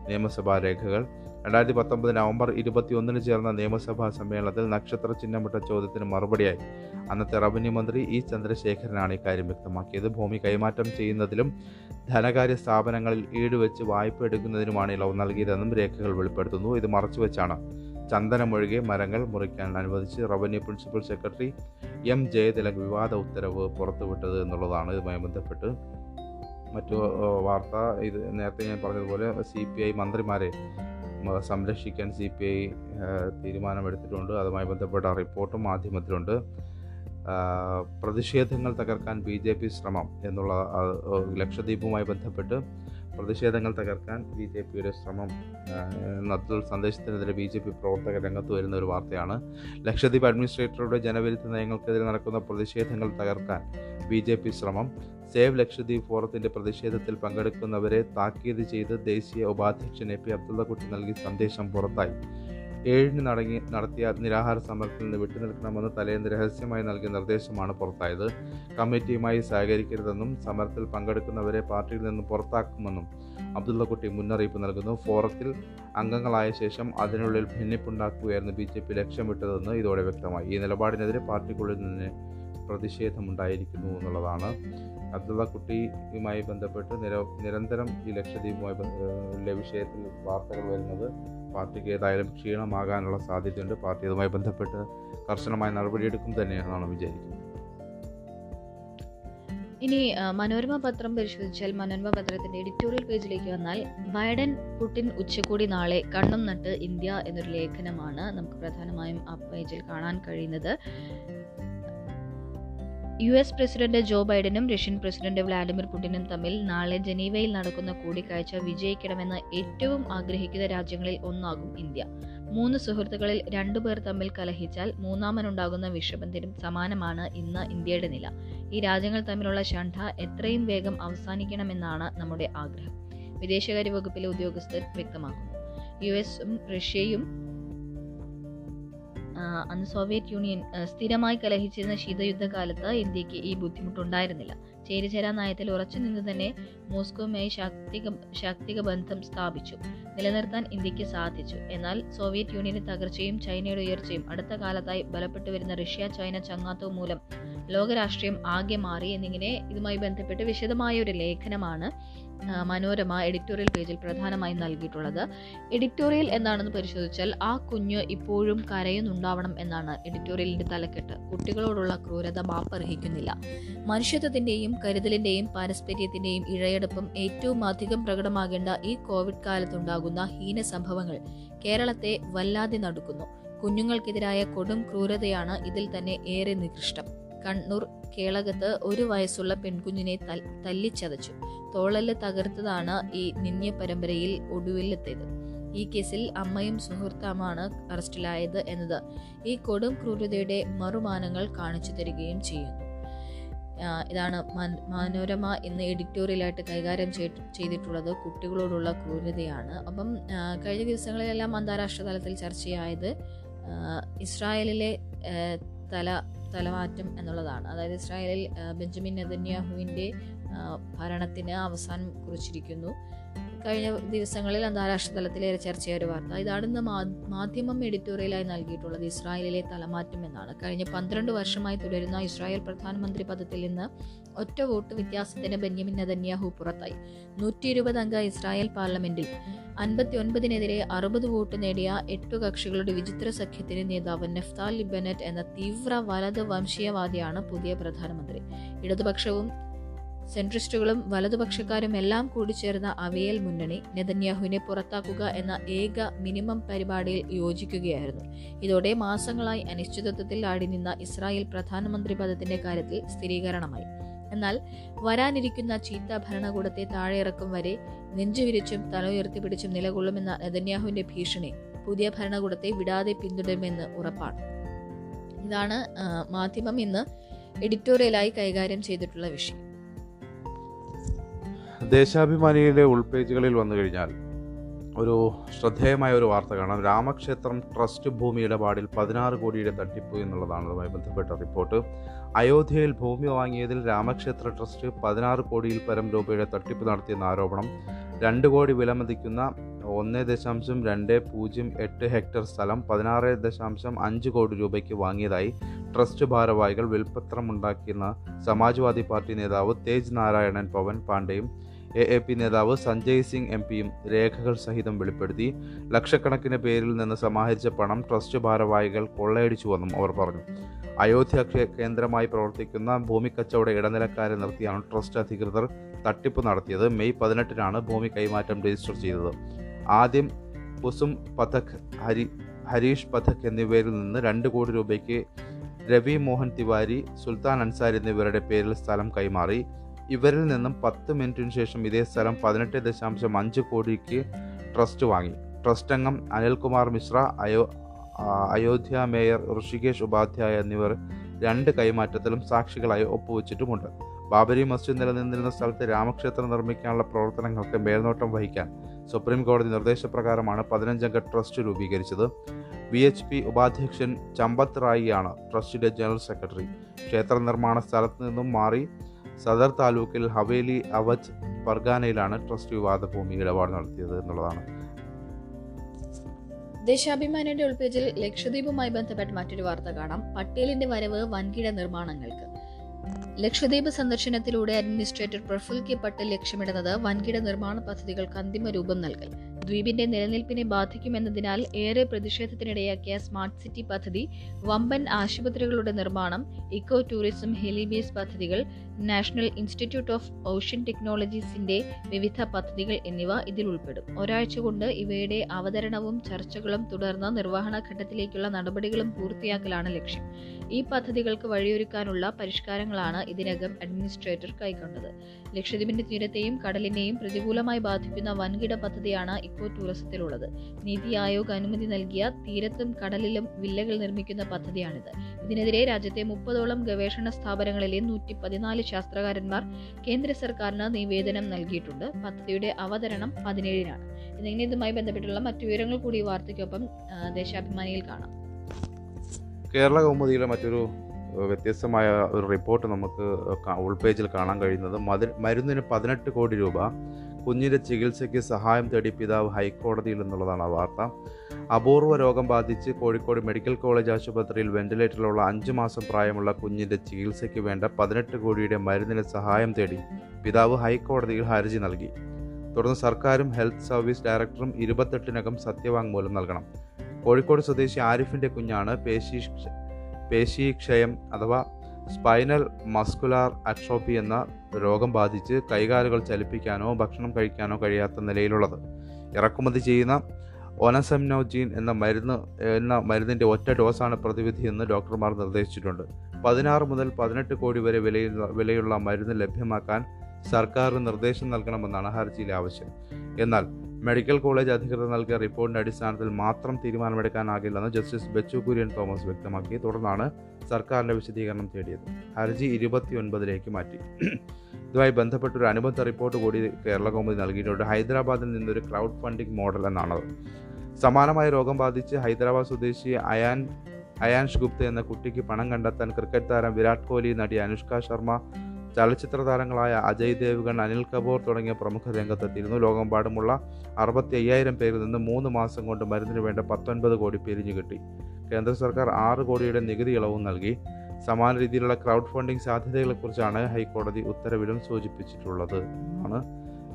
നിയമസഭാ രേഖകൾ. രണ്ടായിരത്തി പത്തൊമ്പത് നവംബർ ഇരുപത്തിയൊന്നിന് ചേർന്ന നിയമസഭാ സമ്മേളനത്തിൽ നക്ഷത്ര ചിഹ്നമിട്ട ചോദ്യത്തിന് മറുപടിയായി അന്നത്തെ റവന്യൂ മന്ത്രി ഇ ചന്ദ്രശേഖരനാണ് ഇക്കാര്യം വ്യക്തമാക്കിയത്. ഭൂമി കൈമാറ്റം ചെയ്യുന്നതിലും ധനകാര്യ സ്ഥാപനങ്ങളിൽ ഈടുവെച്ച് വായ്പ എടുക്കുന്നതിനുമാണ് ഇളവ് നൽകിയതെന്നും രേഖകൾ വെളിപ്പെടുത്തുന്നു. ഇത് മറച്ചുവെച്ചാണ്. ചന്ദനമൊഴികെ മരങ്ങൾ മുറിക്കാൻ അനുവദിച്ച് revenue principal secretary M Jayathilak വിവാദ ഉത്തരവ് പുറത്തുവിട്ടത് എന്നുള്ളതാണ് ഇതുമായി ബന്ധപ്പെട്ട്. മറ്റു വാർത്ത ഇത് നേരത്തെ ഞാൻ പറഞ്ഞതുപോലെ സി പി ഐ മന്ത്രിമാരെ സംരക്ഷിക്കാൻ സി പി ഐ തീരുമാനമെടുത്തിട്ടുണ്ട്. അതുമായി ബന്ധപ്പെട്ട റിപ്പോർട്ടും മാധ്യമത്തിലുണ്ട്. പ്രതിഷേധങ്ങൾ തകർക്കാൻ ബി ജെ പി ശ്രമം എന്നുള്ള ലക്ഷദ്വീപുമായി ബന്ധപ്പെട്ട് പ്രതിഷേധങ്ങൾ തകർക്കാൻ ബി ജെ പിയുടെ ശ്രമം നത്തുൽ സന്ദേശത്തിനെതിരെ ബി ജെ പി പ്രവർത്തകർ രംഗത്ത് വരുന്ന ഒരു വാർത്തയാണ്. ലക്ഷദ്വീപ് അഡ്മിനിസ്ട്രേറ്ററുടെ ജനവിരുദ്ധ നയങ്ങൾക്കെതിരെ നടക്കുന്ന പ്രതിഷേധങ്ങൾ തകർക്കാൻ ബി ജെ പി ശ്രമം. സേവ് ലക്ഷദ്വീപ് ഫോറത്തിന്റെ പ്രതിഷേധത്തിൽ പങ്കെടുക്കുന്നവരെ താക്കീത് ചെയ്ത് ദേശീയ ഉപാധ്യക്ഷൻ എ പി അബ്ദുള്ളക്കുട്ടി നൽകിയ സന്ദേശം പുറത്തായി. ഏഴിന് നടങ്ങി നടത്തിയ നിരാഹാര സമരത്തിൽ നിന്ന് വിട്ടുനിൽക്കണമെന്ന് തലേന്ന് രഹസ്യമായി നൽകിയ നിർദ്ദേശമാണ് പുറത്തായത്. കമ്മിറ്റിയുമായി സഹകരിക്കരുതെന്നും സമരത്തിൽ പങ്കെടുക്കുന്നവരെ പാർട്ടിയിൽ നിന്ന് പുറത്താക്കുമെന്നും അബ്ദുള്ളക്കുട്ടി മുന്നറിയിപ്പ് നൽകുന്നു. ഫോറത്തിൽ അംഗങ്ങളായ ശേഷം അതിനുള്ളിൽ ഭിന്നിപ്പുണ്ടാക്കുകയായിരുന്നു ബി ജെ പി ലക്ഷ്യമിട്ടതെന്ന് ഇതോടെ വ്യക്തമായി. ഈ നിലപാടിനെതിരെ പാർട്ടിക്കുള്ളിൽ നിന്ന് പ്രതിഷേധമുണ്ടായിരിക്കുന്നു എന്നുള്ളതാണ്. അബ്ദുള്ളക്കുട്ടിയുമായി ബന്ധപ്പെട്ട് നിര നിരന്തരം ഈ ലക്ഷദ്വീപുമായി വിഷയത്തിൽ വാർത്തകൾ വരുന്നത് പാർട്ടിക്ക് ഏതായാലും ക്ഷീണമാകാനുള്ള സാധ്യതയുണ്ട്. പാർട്ടി അതുമായി ബന്ധപ്പെട്ട് കർശനമായ നടപടിയെടുക്കും തന്നെയാണെന്നാണ് വിചാരിക്കുന്നത്.
ഇനി മനോരമ പത്രം പരിശോധിച്ചാൽ മനോരമ പത്രത്തിന്റെ എഡിറ്റോറിയൽ പേജിലേക്ക് വന്നാൽ ബൈഡൻ പുട്ടിൻ ഉച്ചകോടി നാളെ കണ്ണും നട്ട് ഇന്ത്യ എന്നൊരു ലേഖനമാണ് നമുക്ക് പ്രധാനമായും ആ പേജിൽ കാണാൻ കഴിയുന്നത്. യു എസ് പ്രസിഡന്റ് ജോ ബൈഡനും റഷ്യൻ പ്രസിഡന്റ് വ്ളാഡിമിർ പുടിനും തമ്മിൽ നാളെ ജനീവയിൽ നടക്കുന്ന കൂടിക്കാഴ്ച വിജയിക്കണമെന്ന് ഏറ്റവും ആഗ്രഹിക്കുന്ന രാജ്യങ്ങളിൽ ഒന്നാകും ഇന്ത്യ. മൂന്ന് സുഹൃത്തുക്കളിൽ രണ്ടുപേർ തമ്മിൽ കലഹിച്ചാൽ മൂന്നാമനുണ്ടാകുന്ന വിഷബന്ധനം സമാനമാണ് ഇന്ന് ഇന്ത്യയുടെ നില. ഈ രാജ്യങ്ങൾ തമ്മിലുള്ള ഷണ്ഠ എത്രയും വേഗം അവസാനിക്കണമെന്നാണ് നമ്മുടെ ആഗ്രഹം. വിദേശകാര്യ വകുപ്പിലെ ഉദ്യോഗസ്ഥർ വ്യക്തമാക്കുന്നു. യു എസും റഷ്യയും അന്ന് സോവിയറ്റ് യൂണിയൻ സ്ഥിരമായി കലഹിച്ചിരുന്ന ശീതയുദ്ധകാലത്ത് ഇന്ത്യയ്ക്ക് ഈ ബുദ്ധിമുട്ടുണ്ടായിരുന്നില്ല. ചേരിചേരാ നയത്തിൽ ഉറച്ചു നിന്ന് തന്നെ മോസ്കോയുമായി ശാക്തിക ശാക്തിക ബന്ധം സ്ഥാപിച്ചു. നിലനിർത്താൻ ഇന്ത്യയ്ക്ക് സാധിച്ചു. എന്നാൽ സോവിയറ്റ് യൂണിയന്റെ തകർച്ചയും ചൈനയുടെ ഉയർച്ചയും അടുത്ത കാലത്തായി ബലപ്പെട്ടു വരുന്ന റഷ്യ ചൈന ചങ്ങാത്തവും മൂലം ലോകരാഷ്ട്രീയം ആകെ മാറി എന്നിങ്ങനെ ഇതുമായി ബന്ധപ്പെട്ട് വിശദമായ ഒരു ലേഖനമാണ് മനോരമ എഡിറ്റോറിയൽ പേജിൽ പ്രധാനമായും നൽകിയിട്ടുള്ളത്. എഡിറ്റോറിയൽ എന്താണെന്ന് പരിശോധിച്ചാൽ ആ കുഞ്ഞ് ഇപ്പോഴും കരയുന്നുണ്ടാവണം എന്നാണ് എഡിറ്റോറിയലിന്റെ തലക്കെട്ട്. കുട്ടികളോടുള്ള ക്രൂരത മാപ്പർഹിക്കുന്നില്ല. മനുഷ്യത്വത്തിന്റെയും കരുതലിന്റെയും പാരസ്പര്യത്തിന്റെയും ഇഴയെടുപ്പും ഏറ്റവും അധികം പ്രകടമാകേണ്ട ഈ കോവിഡ് കാലത്തുണ്ടാകുന്ന ഹീന സംഭവങ്ങൾ കേരളത്തെ വല്ലാതെ നടുക്കുന്നു. കുഞ്ഞുങ്ങൾക്കെതിരായ കൊടും ക്രൂരതയാണ് ഇതിൽ തന്നെ ഏറെ നികൃഷ്ടം. കണ്ണൂർ കേളകത്ത് ഒരു വയസ്സുള്ള പെൺകുഞ്ഞിനെ തല്ലിച്ചതച്ചു. തോളൽ തകർത്തതാണ് ഈ നിന്യ പരമ്പരയിൽ ഒടുവിലെത്തിയത്. ഈ കേസിൽ അമ്മയും സുഹൃത്താമാണ് അറസ്റ്റിലായത് എന്നത് ഈ കൊടും ക്രൂരതയുടെ മറുമാനങ്ങൾ കാണിച്ചു തരികയും ചെയ്യുന്നു. ഇതാണ് മനോരമ ഇന്ന് എഡിറ്റോറിയലായിട്ട് കൈകാര്യം ചെയ്ത്- ചെയ്തിട്ടുള്ളത് കുട്ടികളോടുള്ള ക്രൂരതയാണ്. അപ്പം കഴിഞ്ഞ ദിവസങ്ങളിലെല്ലാം അന്താരാഷ്ട്ര തലത്തിൽ ചർച്ചയായത് ഇസ്രായേലിലെ തല തലമാറ്റം എന്നുള്ളതാണ്. അതായത് ഇസ്രായേലിൽ ബെഞ്ചമിൻ നെതന്യാഹുവിന്റെ ഭരണത്തിന് അവസാനം കുറിച്ചിരിക്കുന്നു. കഴിഞ്ഞ ദിവസങ്ങളിൽ അന്താരാഷ്ട്ര തലത്തിലേറെ ചർച്ചയായ ഒരു വാർത്ത. ഇതാണ് ഇന്ന് മാധ്യമം എഡിറ്റോറിയലായി നൽകിയിട്ടുള്ളത്. ഇസ്രായേലിലെ തലമാറ്റം എന്നാണ്. കഴിഞ്ഞ പന്ത്രണ്ട് വർഷമായി തുടരുന്ന ഇസ്രായേൽ പ്രധാനമന്ത്രി പദത്തിൽ നിന്ന് ഒറ്റ വോട്ട് വ്യത്യാസത്തിന് ബെന്യമിൻ നെതന്യാഹു പുറത്തായി. നൂറ്റി ഇരുപത് അംഗ ഇസ്രായേൽ പാർലമെന്റിൽ അൻപത്തി ഒൻപതിനെതിരെ അറുപത് വോട്ട് നേടിയ എട്ടു കക്ഷികളുടെ വിചിത്ര സഖ്യത്തിന് നേതാവ് നെഫ്താലി ബെനറ്റ് എന്ന തീവ്ര വലത് വംശീയവാദിയാണ് പുതിയ പ്രധാനമന്ത്രി. ഇടതുപക്ഷവും സെൻട്രിസ്റ്റുകളും വലതുപക്ഷക്കാരും എല്ലാം കൂടി ചേർന്ന അവയൽ മുന്നണി നെതന്യാഹുവിനെ പുറത്താക്കുക എന്ന ഏക മിനിമം പരിപാടിയിൽ യോജിക്കുകയായിരുന്നു. ഇതോടെ മാസങ്ങളായി അനിശ്ചിതത്വത്തിൽ ആടി നിന്ന ഇസ്രായേൽ പ്രധാനമന്ത്രി പദത്തിന്റെ കാര്യത്തിൽ സ്ഥിരീകരണമായി. എന്നാൽ വരാനിരിക്കുന്ന ചീത്ത ഭരണകൂടത്തെ താഴെയിറക്കും വരെ നെഞ്ചുവിരിച്ചും തല ഉയർത്തിപ്പിടിച്ചും നിലകൊള്ളുമെന്ന നെതന്യാഹുവിന്റെ ഭീഷണി പുതിയ ഭരണകൂടത്തെ വിടാതെ പിന്തുടരുമെന്ന് ഉറപ്പാണ്. ഇതാണ് മാധ്യമം ഇന്ന് എഡിറ്റോറിയലായി കൈകാര്യം ചെയ്തിട്ടുള്ള വിഷയം.
ദേശാഭിമാനിയുടെ ഉൾപേജുകളിൽ വന്നു കഴിഞ്ഞാൽ ഒരു ശ്രദ്ധേയമായ ഒരു വാർത്ത കാണാം. രാമക്ഷേത്രം ട്രസ്റ്റ് ഭൂമി ഇടപാടിൽ പതിനാറ് കോടിയുടെ തട്ടിപ്പ് എന്നുള്ളതാണ് അതുമായി ബന്ധപ്പെട്ട റിപ്പോർട്ട്. അയോധ്യയിൽ ഭൂമി വാങ്ങിയതിൽ രാമക്ഷേത്ര ട്രസ്റ്റ് പതിനാറ് കോടിയിൽ പരം രൂപയുടെ തട്ടിപ്പ് നടത്തിയെന്ന ആരോപണം. രണ്ട് കോടി വിലമതിക്കുന്ന ഒന്ന് ദശാംശം രണ്ട് പൂജ്യം എട്ട് ഹെക്ടർ സ്ഥലം പതിനാറ് ദശാംശം അഞ്ച് കോടി രൂപയ്ക്ക് വാങ്ങിയതായി ട്രസ്റ്റ് ഭാരവാഹികൾ വിൽപ്പത്രമുണ്ടാക്കിയെന്ന സമാജ്വാദി പാർട്ടി നേതാവ് തേജ് നാരായണൻ പവൻ പാണ്ഡെയും എ എ പി നേതാവ് സഞ്ജയ് സിംഗ് എം പിയും രേഖകൾ സഹിതം വെളിപ്പെടുത്തി. ലക്ഷക്കണക്കിന് പേരിൽ നിന്ന് സമാഹരിച്ച പണം ട്രസ്റ്റ് ഭാരവാഹികൾ കൊള്ളയടിച്ചുവെന്നും അവർ പറഞ്ഞു. അയോധ്യ കേന്ദ്രമായി പ്രവർത്തിക്കുന്ന ഭൂമി കച്ചവട ഇടനിലക്കാരെ നിർത്തിയാണ് ട്രസ്റ്റ് അധികൃതർ തട്ടിപ്പ് നടത്തിയത്. മെയ് പതിനെട്ടിനാണ് ഭൂമി കൈമാറ്റം രജിസ്റ്റർ ചെയ്തത്. ആദ്യം കുസും പഥക് ഹരി ഹരീഷ് പഥക് എന്നിവരിൽ നിന്ന് രണ്ട് കോടി രൂപയ്ക്ക് രവി മോഹൻ തിവാരി സുൽത്താൻ അൻസാരി എന്നിവരുടെ പേരിൽ സ്ഥലം കൈമാറി. ഇവരിൽ നിന്നും പത്ത് മിനിറ്റിന് ശേഷം ഇതേ സ്ഥലം പതിനെട്ട് ദശാംശം അഞ്ച് കോടിക്ക് ട്രസ്റ്റ് വാങ്ങി. ട്രസ്റ്റ് അംഗം അനിൽകുമാർ മിശ്ര അയോ അയോധ്യ മേയർ ഋഷികേഷ് ഉപാധ്യായ എന്നിവർ രണ്ട് കൈമാറ്റത്തിലും സാക്ഷികളായി ഒപ്പുവെച്ചിട്ടുമുണ്ട്. ബാബരി മസ്ജിദ് നിലനിന്നിരുന്ന സ്ഥലത്ത് രാമക്ഷേത്രം നിർമ്മിക്കാനുള്ള പ്രവർത്തനങ്ങൾക്ക് മേൽനോട്ടം വഹിക്കാൻ സുപ്രീം കോടതി നിർദ്ദേശപ്രകാരമാണ് പതിനഞ്ചംഗ ട്രസ്റ്റ് രൂപീകരിച്ചത്. വി എച്ച് പി ഉപാധ്യക്ഷൻ ചമ്പത് റായിയാണ് ട്രസ്റ്റിന്റെ ജനറൽ സെക്രട്ടറി. ക്ഷേത്ര നിർമ്മാണ സ്ഥലത്ത് നിന്നും മാറി സദർ താലൂക്കിൽ ഹവേലി അവജ് പർഗാനയിലാണ് ട്രസ്റ്റ് വിവാദ ഭൂമി ഇടപാട് നടത്തിയത് എന്നുള്ളതാണ്.
ദേശാഭിമാനിയുടെ ഉൾപേജിൽ ലക്ഷദ്വീപുമായി ബന്ധപ്പെട്ട് മറ്റൊരു വാർത്ത കാണാം. പട്ടേലിന്റെ വരവ് വൻകിട നിർമ്മാണങ്ങൾക്ക്. ലക്ഷദ്വീപ് സന്ദർശനത്തിലൂടെ അഡ്മിനിസ്ട്രേറ്റർ പ്രഫുൽ കെ പട്ടേൽ ലക്ഷ്യമിടുന്നത് വൻകിട നിർമ്മാണ പദ്ധതികൾക്ക് അന്തിമ രൂപം നൽകൽ. ദ്വീപിന്റെ നിലനിൽപ്പിനെ ബാധിക്കുമെന്നതിനാൽ ഏറെ പ്രതിഷേധത്തിനിടയാക്കിയ സ്മാർട്ട് സിറ്റി പദ്ധതി വമ്പൻ ആശുപത്രികളുടെ നിർമ്മാണം ഇക്കോ ടൂറിസം ഹെലിബേസ് പദ്ധതികൾ നാഷണൽ ഇൻസ്റ്റിറ്റ്യൂട്ട് ഓഫ് ഓഷ്യൻ ടെക്നോളജീസിന്റെ വിവിധ പദ്ധതികൾ എന്നിവ ഇതിൽ ഉൾപ്പെടും. ഒരാഴ്ച കൊണ്ട് ഇവയുടെ അവതരണവും ചർച്ചകളും തുടർന്ന് നിർവഹണ ഘട്ടത്തിലേക്കുള്ള നടപടികളും പൂർത്തിയാക്കലാണ് ലക്ഷ്യം. ഈ പദ്ധതികൾക്ക് വഴിയൊരുക്കാനുള്ള പരിഷ്കാരങ്ങളാണ് ഇതിനകം അഡ്മിനിസ്ട്രേറ്റർ കൈക്കൊണ്ടത് ലക്ഷദ്വീപിന്റെ തീരത്തെയും കടലിനെയും പ്രതികൂലമായി ബാധിക്കുന്ന വൻകിട പദ്ധതിയാണ് ഇക്കോ ടൂറിസത്തിലുള്ളത് നീതി ആയോഗ് അനുമതി നൽകിയ തീരത്തും കടലിലും വില്ലകൾ നിർമ്മിക്കുന്ന പദ്ധതിയാണിത്. ഇതിനെതിരെ രാജ്യത്തെ മുപ്പതോളം ഗവേഷണ സ്ഥാപനങ്ങളിലെ നൂറ്റി പതിനാല് ശാസ്ത്രകാരന്മാർ കേന്ദ്ര സർക്കാരിന് നിവേദനം നൽകിയിട്ടുണ്ട്. പദ്ധതിയുടെ അവതരണം പതിനേഴിനാണ്. എന്നിങ്ങനെ ഇതുമായി ബന്ധപ്പെട്ടുള്ള മറ്റു വിവരങ്ങൾ കൂടി വാർത്തയ്ക്കൊപ്പം ദേശാഭിമാനിയിൽ കാണാം.
കേരള കൗമുദിയുടെ മറ്റൊരു വ്യത്യസ്തമായ ഒരു റിപ്പോർട്ട് നമുക്ക് ഉൾപേജിൽ കാണാൻ കഴിയുന്നത്. മതി മരുന്നിന് പതിനെട്ട് കോടി രൂപ കുഞ്ഞിന്റെ ചികിത്സയ്ക്ക് സഹായം തേടി പിതാവ് ഹൈക്കോടതിയിൽ എന്നുള്ളതാണ് വാർത്ത. അപൂർവ രോഗം ബാധിച്ച് കോഴിക്കോട് മെഡിക്കൽ കോളേജ് ആശുപത്രിയിൽ വെന്റിലേറ്ററിലുള്ള അഞ്ച് മാസം പ്രായമുള്ള കുഞ്ഞിന്റെ ചികിത്സയ്ക്ക് വേണ്ട പതിനെട്ട് കോടിയുടെ മരുന്നിന് സഹായം തേടി പിതാവ് ഹൈക്കോടതിയിൽ ഹർജി നൽകി. തുടർന്ന് സർക്കാരും ഹെൽത്ത് സർവീസ് ഡയറക്ടറും ഇരുപത്തെട്ടിനകം സത്യവാങ്മൂലം നൽകണം. കോഴിക്കോട് സ്വദേശി ആരിഫിന്റെ കുഞ്ഞാണ് പേശി പേശീക്ഷയം അഥവാ സ്പൈനൽ മസ്കുലാർ അട്രോഫി എന്ന രോഗം ബാധിച്ച് കൈകാലുകൾ ചലിപ്പിക്കാനോ ഭക്ഷണം കഴിക്കാനോ കഴിയാത്ത നിലയിലുള്ളത്. ഇറക്കുമതി ചെയ്യുന്ന ഒനസെംനോജീൻ എന്ന മരുന്ന് എന്ന മരുന്നിന്റെ ഒറ്റ ഡോസാണ് പ്രതിവിധിയെന്ന് ഡോക്ടർമാർ നിർദ്ദേശിച്ചിട്ടുണ്ട്. പതിനാറ് മുതൽ പതിനെട്ട് കോടി വരെ വിലയുള്ള വിലയുള്ള മരുന്ന് ലഭ്യമാക്കാൻ സർക്കാർ നിർദ്ദേശം നൽകണമെന്നാണ് ഹർജിയിലെ ആവശ്യം. എന്നാൽ മെഡിക്കൽ കോളേജ് അധികൃതർ നൽകിയ റിപ്പോർട്ടിന്റെ അടിസ്ഥാനത്തിൽ മാത്രം തീരുമാനമെടുക്കാനാകില്ലെന്ന് ജസ്റ്റിസ് ബെച്ചു കുര്യൻ തോമസ് വ്യക്തമാക്കി. തുടർന്നാണ് സർക്കാരിന്റെ വിശദീകരണം തേടിയത്. ഹർജി ഇരുപത്തിയൊൻപതിലേക്ക് മാറ്റി. ഇതുമായി ബന്ധപ്പെട്ട ഒരു അനുബന്ധ റിപ്പോർട്ട് കൂടി കേരള കോമതി നൽകിയിട്ടുണ്ട്. ഹൈദരാബാദിൽ നിന്നൊരു ക്രൗഡ് ഫണ്ടിംഗ് മോഡൽ എന്നാണത് സമാനമായ രോഗം ബാധിച്ച് ഹൈദരാബാദ് സ്വദേശി അയാൻ അയാൻഷ് ഗുപ്ത എന്ന കുട്ടിക്ക് പണം കണ്ടെത്താൻ ക്രിക്കറ്റ് താരം വിരാട് കോഹ്ലി നടി അനുഷ്ക ശർമ്മ ചലച്ചിത്ര താരങ്ങളായ അജയ് ദേവ്ഗൺ അനിൽ കപൂർ തുടങ്ങിയ പ്രമുഖ രംഗത്തെത്തിയിരുന്നു. ലോകമെമ്പാടുമുള്ള അറുപത്തി അയ്യായിരം പേരിൽ നിന്ന് മൂന്ന് മാസം കൊണ്ട് മരുന്നിന് വേണ്ട പത്തൊൻപത് കോടി പിരിഞ്ഞു കിട്ടി. കേന്ദ്ര സർക്കാർ ആറ് കോടിയുടെ നികുതി ഇളവും നൽകി. സമാന രീതിയിലുള്ള ക്രൗഡ് ഫണ്ടിംഗ് സാധ്യതകളെക്കുറിച്ചാണ് ഹൈക്കോടതി ഉത്തരവിലും സൂചിപ്പിച്ചിട്ടുള്ളത് ആണ്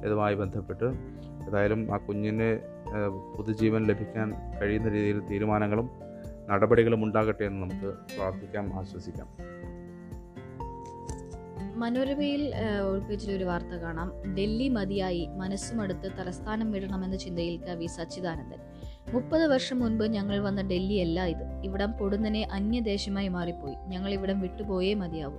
ഇതുമായി ബന്ധപ്പെട്ട്. ഏതായാലും ആ കുഞ്ഞിന് പുതുജീവൻ ലഭിക്കാൻ കഴിയുന്ന രീതിയിൽ തീരുമാനങ്ങളും നടപടികളും ഉണ്ടാകട്ടെ എന്ന് നമുക്ക് പ്രാർത്ഥിക്കാം ആശ്വസിക്കാം.
മനോരമയിൽ ഒരു വാർത്ത കാണാം. ഡൽഹി മതിയായി മനസ്സുമടുത്ത് തലസ്ഥാനം വിടണമെന്ന ചിന്തയിൽ കവി സച്ചിദാനന്ദൻ. മുപ്പത് വർഷം മുൻപ് ഞങ്ങൾ വന്ന ഡൽഹിയല്ല ഇത്. ഇവിടം പൊടുന്നനെ അന്യദേശമായി മാറിപ്പോയി. ഞങ്ങൾ ഇവിടം വിട്ടുപോയേ മതിയാവൂ.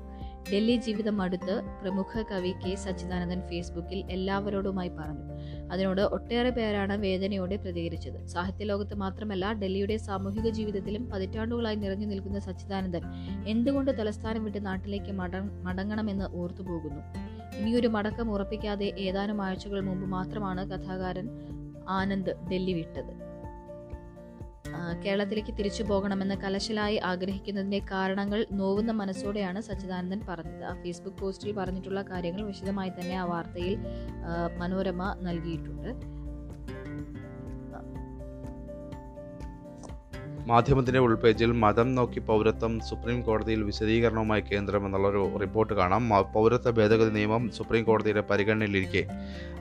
ഡൽഹി ജീവിതം അടുത്ത് പ്രമുഖ കവി കെ സച്ചിദാനന്ദൻ ഫേസ്ബുക്കിൽ എല്ലാവരോടുമായി പറഞ്ഞു. അതിനോട് ഒട്ടേറെ പേരാണ് വേദനയോടെ പ്രതികരിച്ചത്. സാഹിത്യലോകത്ത് മാത്രമല്ല ഡൽഹിയുടെ സാമൂഹിക ജീവിതത്തിലും പതിറ്റാണ്ടുകളായി നിറഞ്ഞു നിൽക്കുന്ന സച്ചിദാനന്ദൻ എന്തുകൊണ്ട് തലസ്ഥാനം വിട്ട് നാട്ടിലേക്ക് മട മടങ്ങണമെന്ന് ഓർത്തുപോകുന്നു. ഇനിയൊരു മടക്കം ഉറപ്പിക്കാതെ ഏതാനും ആഴ്ചകൾ മുമ്പ് മാത്രമാണ് കഥാകാരൻ ആനന്ദ് ഡൽഹി വിട്ടത്. കേരളത്തിലേക്ക് തിരിച്ചു പോകണമെന്ന് കലശലായി ആഗ്രഹിക്കുന്നതിന്റെ കാരണങ്ങൾ നോവുന്ന മനസ്സോടെയാണ് സച്ചിദാനന്ദൻ പറഞ്ഞത്. ആ ഫേസ്ബുക്ക് പോസ്റ്റിൽ പറഞ്ഞിട്ടുള്ള കാര്യങ്ങൾ വിശദമായി തന്നെ ആ വാർത്തയിൽ മനോരമ നൽകിയിട്ടുണ്ട്.
മാധ്യമത്തിന്റെ ഉൾപേജിൽ മതം നോക്കി പൗരത്വം സുപ്രീം കോടതിയിൽ വിശദീകരണവുമായി കേന്ദ്രം എന്നുള്ളൊരു റിപ്പോർട്ട് കാണാം. പൗരത്വ ഭേദഗതി നിയമം സുപ്രീം കോടതിയുടെ പരിഗണനയിലിരിക്കെ.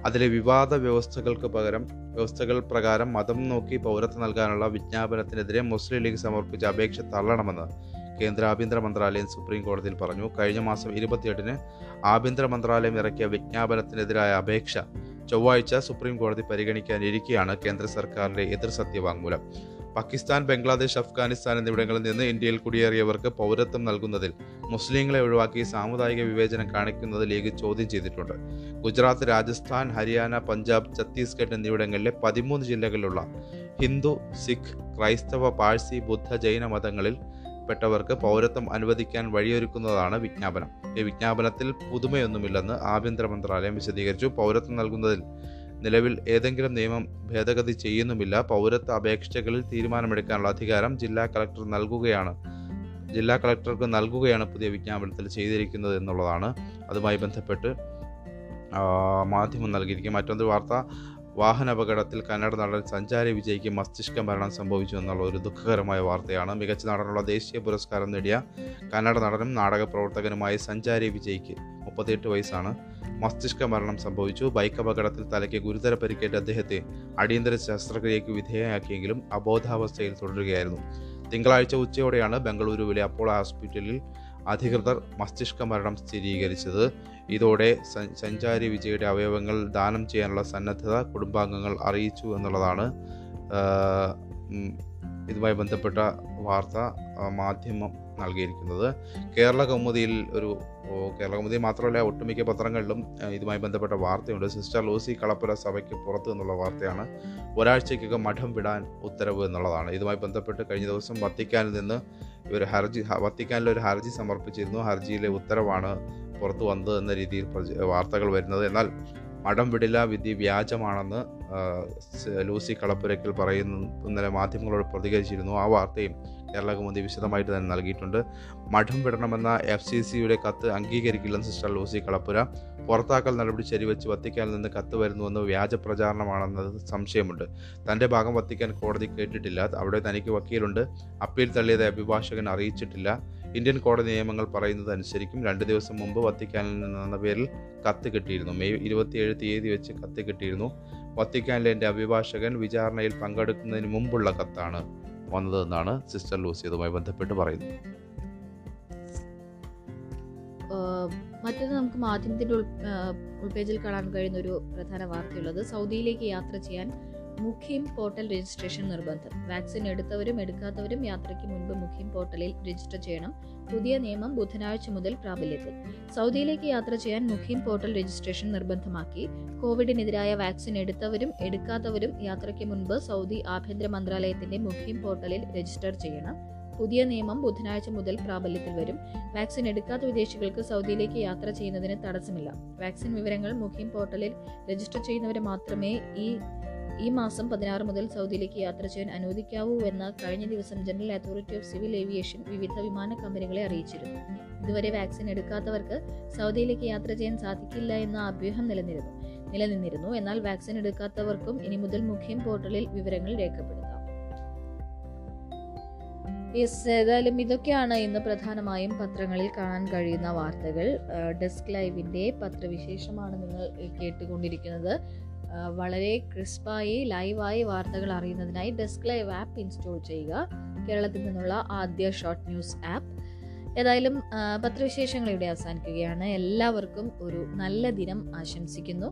അതിലെ വിവാദ വ്യവസ്ഥകൾക്ക് പകരം വ്യവസ്ഥകൾ പ്രകാരം മതം നോക്കി പൗരത്വം നൽകാനുള്ള വിജ്ഞാപനത്തിനെതിരെ മുസ്ലിം ലീഗ് സമർപ്പിച്ച അപേക്ഷ തള്ളണമെന്ന് കേന്ദ്ര ആഭ്യന്തര മന്ത്രാലയം സുപ്രീം കോടതിയിൽ പറഞ്ഞു. കഴിഞ്ഞ മാസം ഇരുപത്തിയെട്ടിന് ആഭ്യന്തര മന്ത്രാലയം ഇറക്കിയ വിജ്ഞാപനത്തിനെതിരായ അപേക്ഷ ചൊവ്വാഴ്ച സുപ്രീം കോടതി പരിഗണിക്കാനിരിക്കെയാണ് കേന്ദ്ര സർക്കാരിന്റെ എതിർ സത്യവാങ്മൂലം. പാകിസ്ഥാൻ ബംഗ്ലാദേശ് അഫ്ഗാനിസ്ഥാൻ എന്നിവിടങ്ങളിൽ നിന്ന് ഇന്ത്യയിൽ കുടിയേറിയവർക്ക് പൗരത്വം നൽകുന്നതിൽ മുസ്ലിങ്ങളെ ഒഴിവാക്കി സാമുദായിക വിവേചനം കാണിക്കുന്നത് ലീഗ് ചോദ്യം ചെയ്തിട്ടുണ്ട്. ഗുജറാത്ത് രാജസ്ഥാൻ ഹരിയാന പഞ്ചാബ് ഛത്തീസ്ഗഡ് എന്നിവിടങ്ങളിലെ പതിമൂന്ന് ജില്ലകളിലുള്ള ഹിന്ദു സിഖ് ക്രൈസ്തവ പാഴ്സി ബുദ്ധ ജൈന മതങ്ങളിൽ പെട്ടവർക്ക് പൗരത്വം അനുവദിക്കാൻ വഴിയൊരുക്കുന്നതാണ് വിജ്ഞാപനം. ഈ വിജ്ഞാപനത്തിൽ പുതുമയൊന്നുമില്ലെന്ന് ആഭ്യന്തര മന്ത്രാലയം വിശദീകരിച്ചു. പൗരത്വം നൽകുന്നതിൽ നിലവിൽ ഏതെങ്കിലും നിയമം ഭേദഗതി ചെയ്യുന്നുമില്ല. പൗരത്വ അപേക്ഷകളിൽ തീരുമാനമെടുക്കാനുള്ള അധികാരം ജില്ലാ കളക്ടർ നൽകുകയാണ്. ജില്ലാ കളക്ടർക്ക് നൽകുകയാണ് പുതിയ വിജ്ഞാപനത്തിൽ ചെയ്തിരിക്കുന്നത് എന്നുള്ളതാണ്. അതുമായി ബന്ധപ്പെട്ട് മാധ്യമം നൽകിയിരിക്കും. മറ്റൊരു വാർത്ത വാഹനാപകടത്തിൽ കന്നഡ നടൻ സഞ്ചാരി വിജയ്ക്ക് മസ്തിഷ്ക മരണം സംഭവിച്ചു എന്നുള്ള ഒരു ദുഃഖകരമായ വാർത്തയാണ്. മികച്ച നടനുള്ള ദേശീയ പുരസ്കാരം നേടിയ കന്നഡ നടനും നാടക പ്രവർത്തകനുമായ സഞ്ചാരി വിജയ്ക്ക് മുപ്പത്തിയെട്ട് വയസ്സാണ്. മസ്തിഷ്ക മരണം സംഭവിച്ചു. ബൈക്ക് അപകടത്തിൽ തലയ്ക്ക് ഗുരുതര പരിക്കേറ്റ അദ്ദേഹത്തെ അടിയന്തര ശസ്ത്രക്രിയയ്ക്ക് വിധേയമാക്കിയെങ്കിലും അബോധാവസ്ഥയിൽ തുടരുകയായിരുന്നു. തിങ്കളാഴ്ച ഉച്ചയോടെയാണ് ബംഗളൂരുവിലെ അപ്പോളോ ഹോസ്പിറ്റലിൽ അധികൃതർ മസ്തിഷ്ക മരണം സ്ഥിരീകരിച്ചത്. ഇതോടെ സഞ്ചാരി വിജയുടെ അവയവങ്ങൾ ദാനം ചെയ്യാനുള്ള സന്നദ്ധത കുടുംബാംഗങ്ങൾ അറിയിച്ചു എന്നുള്ളതാണ് ഇതുമായി ബന്ധപ്പെട്ട വാർത്ത മാധ്യമം നൽകിയിരിക്കുന്നത്. കേരള കൗമുദിയിൽ ഒരു ഓ, കേരള കൗമുദി മാത്രമല്ല ഒട്ടുമിക്ക പത്രങ്ങളിലും ഇതുമായി ബന്ധപ്പെട്ട വാർത്തയുണ്ട്. സിസ്റ്റർ ലൂസി കളപ്പുര സഭയ്ക്ക് പുറത്തു എന്നുള്ള വാർത്തയാണ്. ഒരാഴ്ചയ്ക്കകം മഠം വിടാൻ ഉത്തരവ് എന്നുള്ളതാണ്. ഇതുമായി ബന്ധപ്പെട്ട് കഴിഞ്ഞ ദിവസം വത്തിക്കാനിൽ നിന്ന് ഇവർ ഹർജി വത്തിക്കാനിൽ ഒരു ഹർജി സമർപ്പിച്ചിരുന്നു. ഹർജിയിലെ ഉത്തരവാണ് പുറത്തു വന്നത് എന്ന രീതിയിൽ വാർത്തകൾ വരുന്നത്. എന്നാൽ മഠം വിടില്ല വിധി വ്യാജമാണെന്ന് ലൂസി കളപ്പുരയ്ക്കൽ പറയുന്നു ഇന്നലെ മാധ്യമങ്ങളോട് പ്രതികരിച്ചിരുന്നു. ആ വാർത്തയും കേരള കൗമുദി വിശദമായിട്ട് തന്നെ നൽകിയിട്ടുണ്ട്. മഠം വിടണമെന്ന എഫ് സി സിയുടെ കത്ത് അംഗീകരിക്കില്ലെന്ന് സിസ്റ്റർ ലൂസി കളപ്പുര. പുറത്താക്കൽ നടപടി ശരിവെച്ച് വത്തിക്കാനിൽ നിന്ന് കത്ത് വരുന്നുവെന്ന് വ്യാജ പ്രചാരണമാണെന്നത് സംശയമുണ്ട്. തന്റെ ഭാഗം വത്തിക്കാൻ കോടതി കേട്ടിട്ടില്ല. അവിടെ തനിക്ക് വക്കീലുണ്ട്. അപ്പീൽ തള്ളിയത് അഭിഭാഷകൻ അറിയിച്ചിട്ടില്ല. ഇന്ത്യൻ കോടതി നിയമങ്ങൾ പറയുന്നത് അനുസരിക്കും. രണ്ട് ദിവസം മുമ്പ് വത്തിക്കാനിൽ നിന്നെന്ന പേരിൽ കത്ത് കിട്ടിയിരുന്നു. മെയ് ഇരുപത്തിയേഴ് തീയതി വെച്ച് കത്ത് കിട്ടിയിരുന്നു. വത്തിക്കാനിലെ എന്റെ അഭിഭാഷകൻ വിചാരണയിൽ പങ്കെടുക്കുന്നതിന് മുമ്പുള്ള കത്താണ്. വന്നതെന്നാണ് സിസ്റ്റർ ലൂസിയതുമായി ബന്ധപ്പെട്ട് പറയുന്നത്.
മറ്റൊന്ന് നമുക്ക് മാധ്യമത്തിന്റെ ഉൾ ഉൾപേജിൽ കാണാൻ കഴിയുന്ന ഒരു പ്രധാന വാർത്തയുള്ളത്. സൗദിയിലേക്ക് യാത്ര ചെയ്യാൻ മുഖ്യം പോർട്ടൽ രജിസ്ട്രേഷൻ നിർബന്ധം. വാക്സിൻ എടുത്തവരും എടുക്കാത്തവരും യാത്രയ്ക്ക് മുൻപ് മുഖ്യം പോർട്ടലിൽ രജിസ്റ്റർ ചെയ്യണം. പുതിയ നിയമം ബുധനാഴ്ച മുതൽ പ്രാബല്യത്തിൽ. സൗദിയിലേക്ക് യാത്ര ചെയ്യാൻ മുഖീം പോർട്ടൽ രജിസ്ട്രേഷൻ നിർബന്ധമാക്കി. കോവിഡിനെതിരായ വാക്സിൻ എടുത്തവരും എടുക്കാത്തവരും യാത്രയ്ക്ക് മുൻപ് സൗദി ആഭ്യന്തര മന്ത്രാലയത്തിന്റെ മുഖീം പോർട്ടലിൽ രജിസ്റ്റർ ചെയ്യണം. പുതിയ നിയമം ബുധനാഴ്ച മുതൽ പ്രാബല്യത്തിൽ വരും. വാക്സിൻ എടുക്കാത്ത വിദേശികൾക്ക് സൗദിയിലേക്ക് യാത്ര ചെയ്യുന്നതിന് തടസ്സമില്ല. വാക്സിൻ വിവരങ്ങൾ മുഖീം പോർട്ടലിൽ രജിസ്റ്റർ ചെയ്യുന്നവരെ മാത്രമേ ഈ ഈ മാസം പതിനാറ് മുതൽ സൗദിയിലേക്ക് യാത്ര ചെയ്യാൻ അനുവദിക്കാവൂ എന്ന് കഴിഞ്ഞ ദിവസം general authority of civil aviation വിവിധ വിമാന കമ്പനികളെ അറിയിച്ചിരുന്നു. ഇതുവരെ വാക്സിൻ എടുക്കാത്തവർക്ക് സൗദിയിലേക്ക് യാത്ര ചെയ്യാൻ സാധിക്കില്ല എന്ന അഭ്യൂഹം നിലനിരുന്നു നിലനിന്നിരുന്നു. എന്നാൽ വാക്സിൻ എടുക്കാത്തവർക്കും ഇനി മുതൽ മുഖ്യം പോർട്ടലിൽ വിവരങ്ങൾ രേഖപ്പെടുത്താം. യെസ് ഏതായാലും ഇതൊക്കെയാണ് ഇന്ന് പ്രധാനമായും പത്രങ്ങളിൽ കാണാൻ കഴിയുന്ന വാർത്തകൾ. ഡെസ്ക് ലൈവിന്റെ പത്രവിശേഷമാണ് നിങ്ങൾ കേട്ടുകൊണ്ടിരിക്കുന്നത്. വളരെ ക്രിസ്പായി ലൈവായി വാർത്തകൾ അറിയുന്നതിനായി ഡെസ്ക് ലൈവ് ആപ്പ് ഇൻസ്റ്റാൾ ചെയ്യുക. കേരളത്തിൽ നിന്നുള്ള ആദ്യ ഷോർട്ട് ന്യൂസ് ആപ്പ്. ഏതായാലും പത്രവിശേഷങ്ങൾ ഇവിടെ അവസാനിക്കുകയാണ്. എല്ലാവർക്കും ഒരു നല്ല ദിനം ആശംസിക്കുന്നു.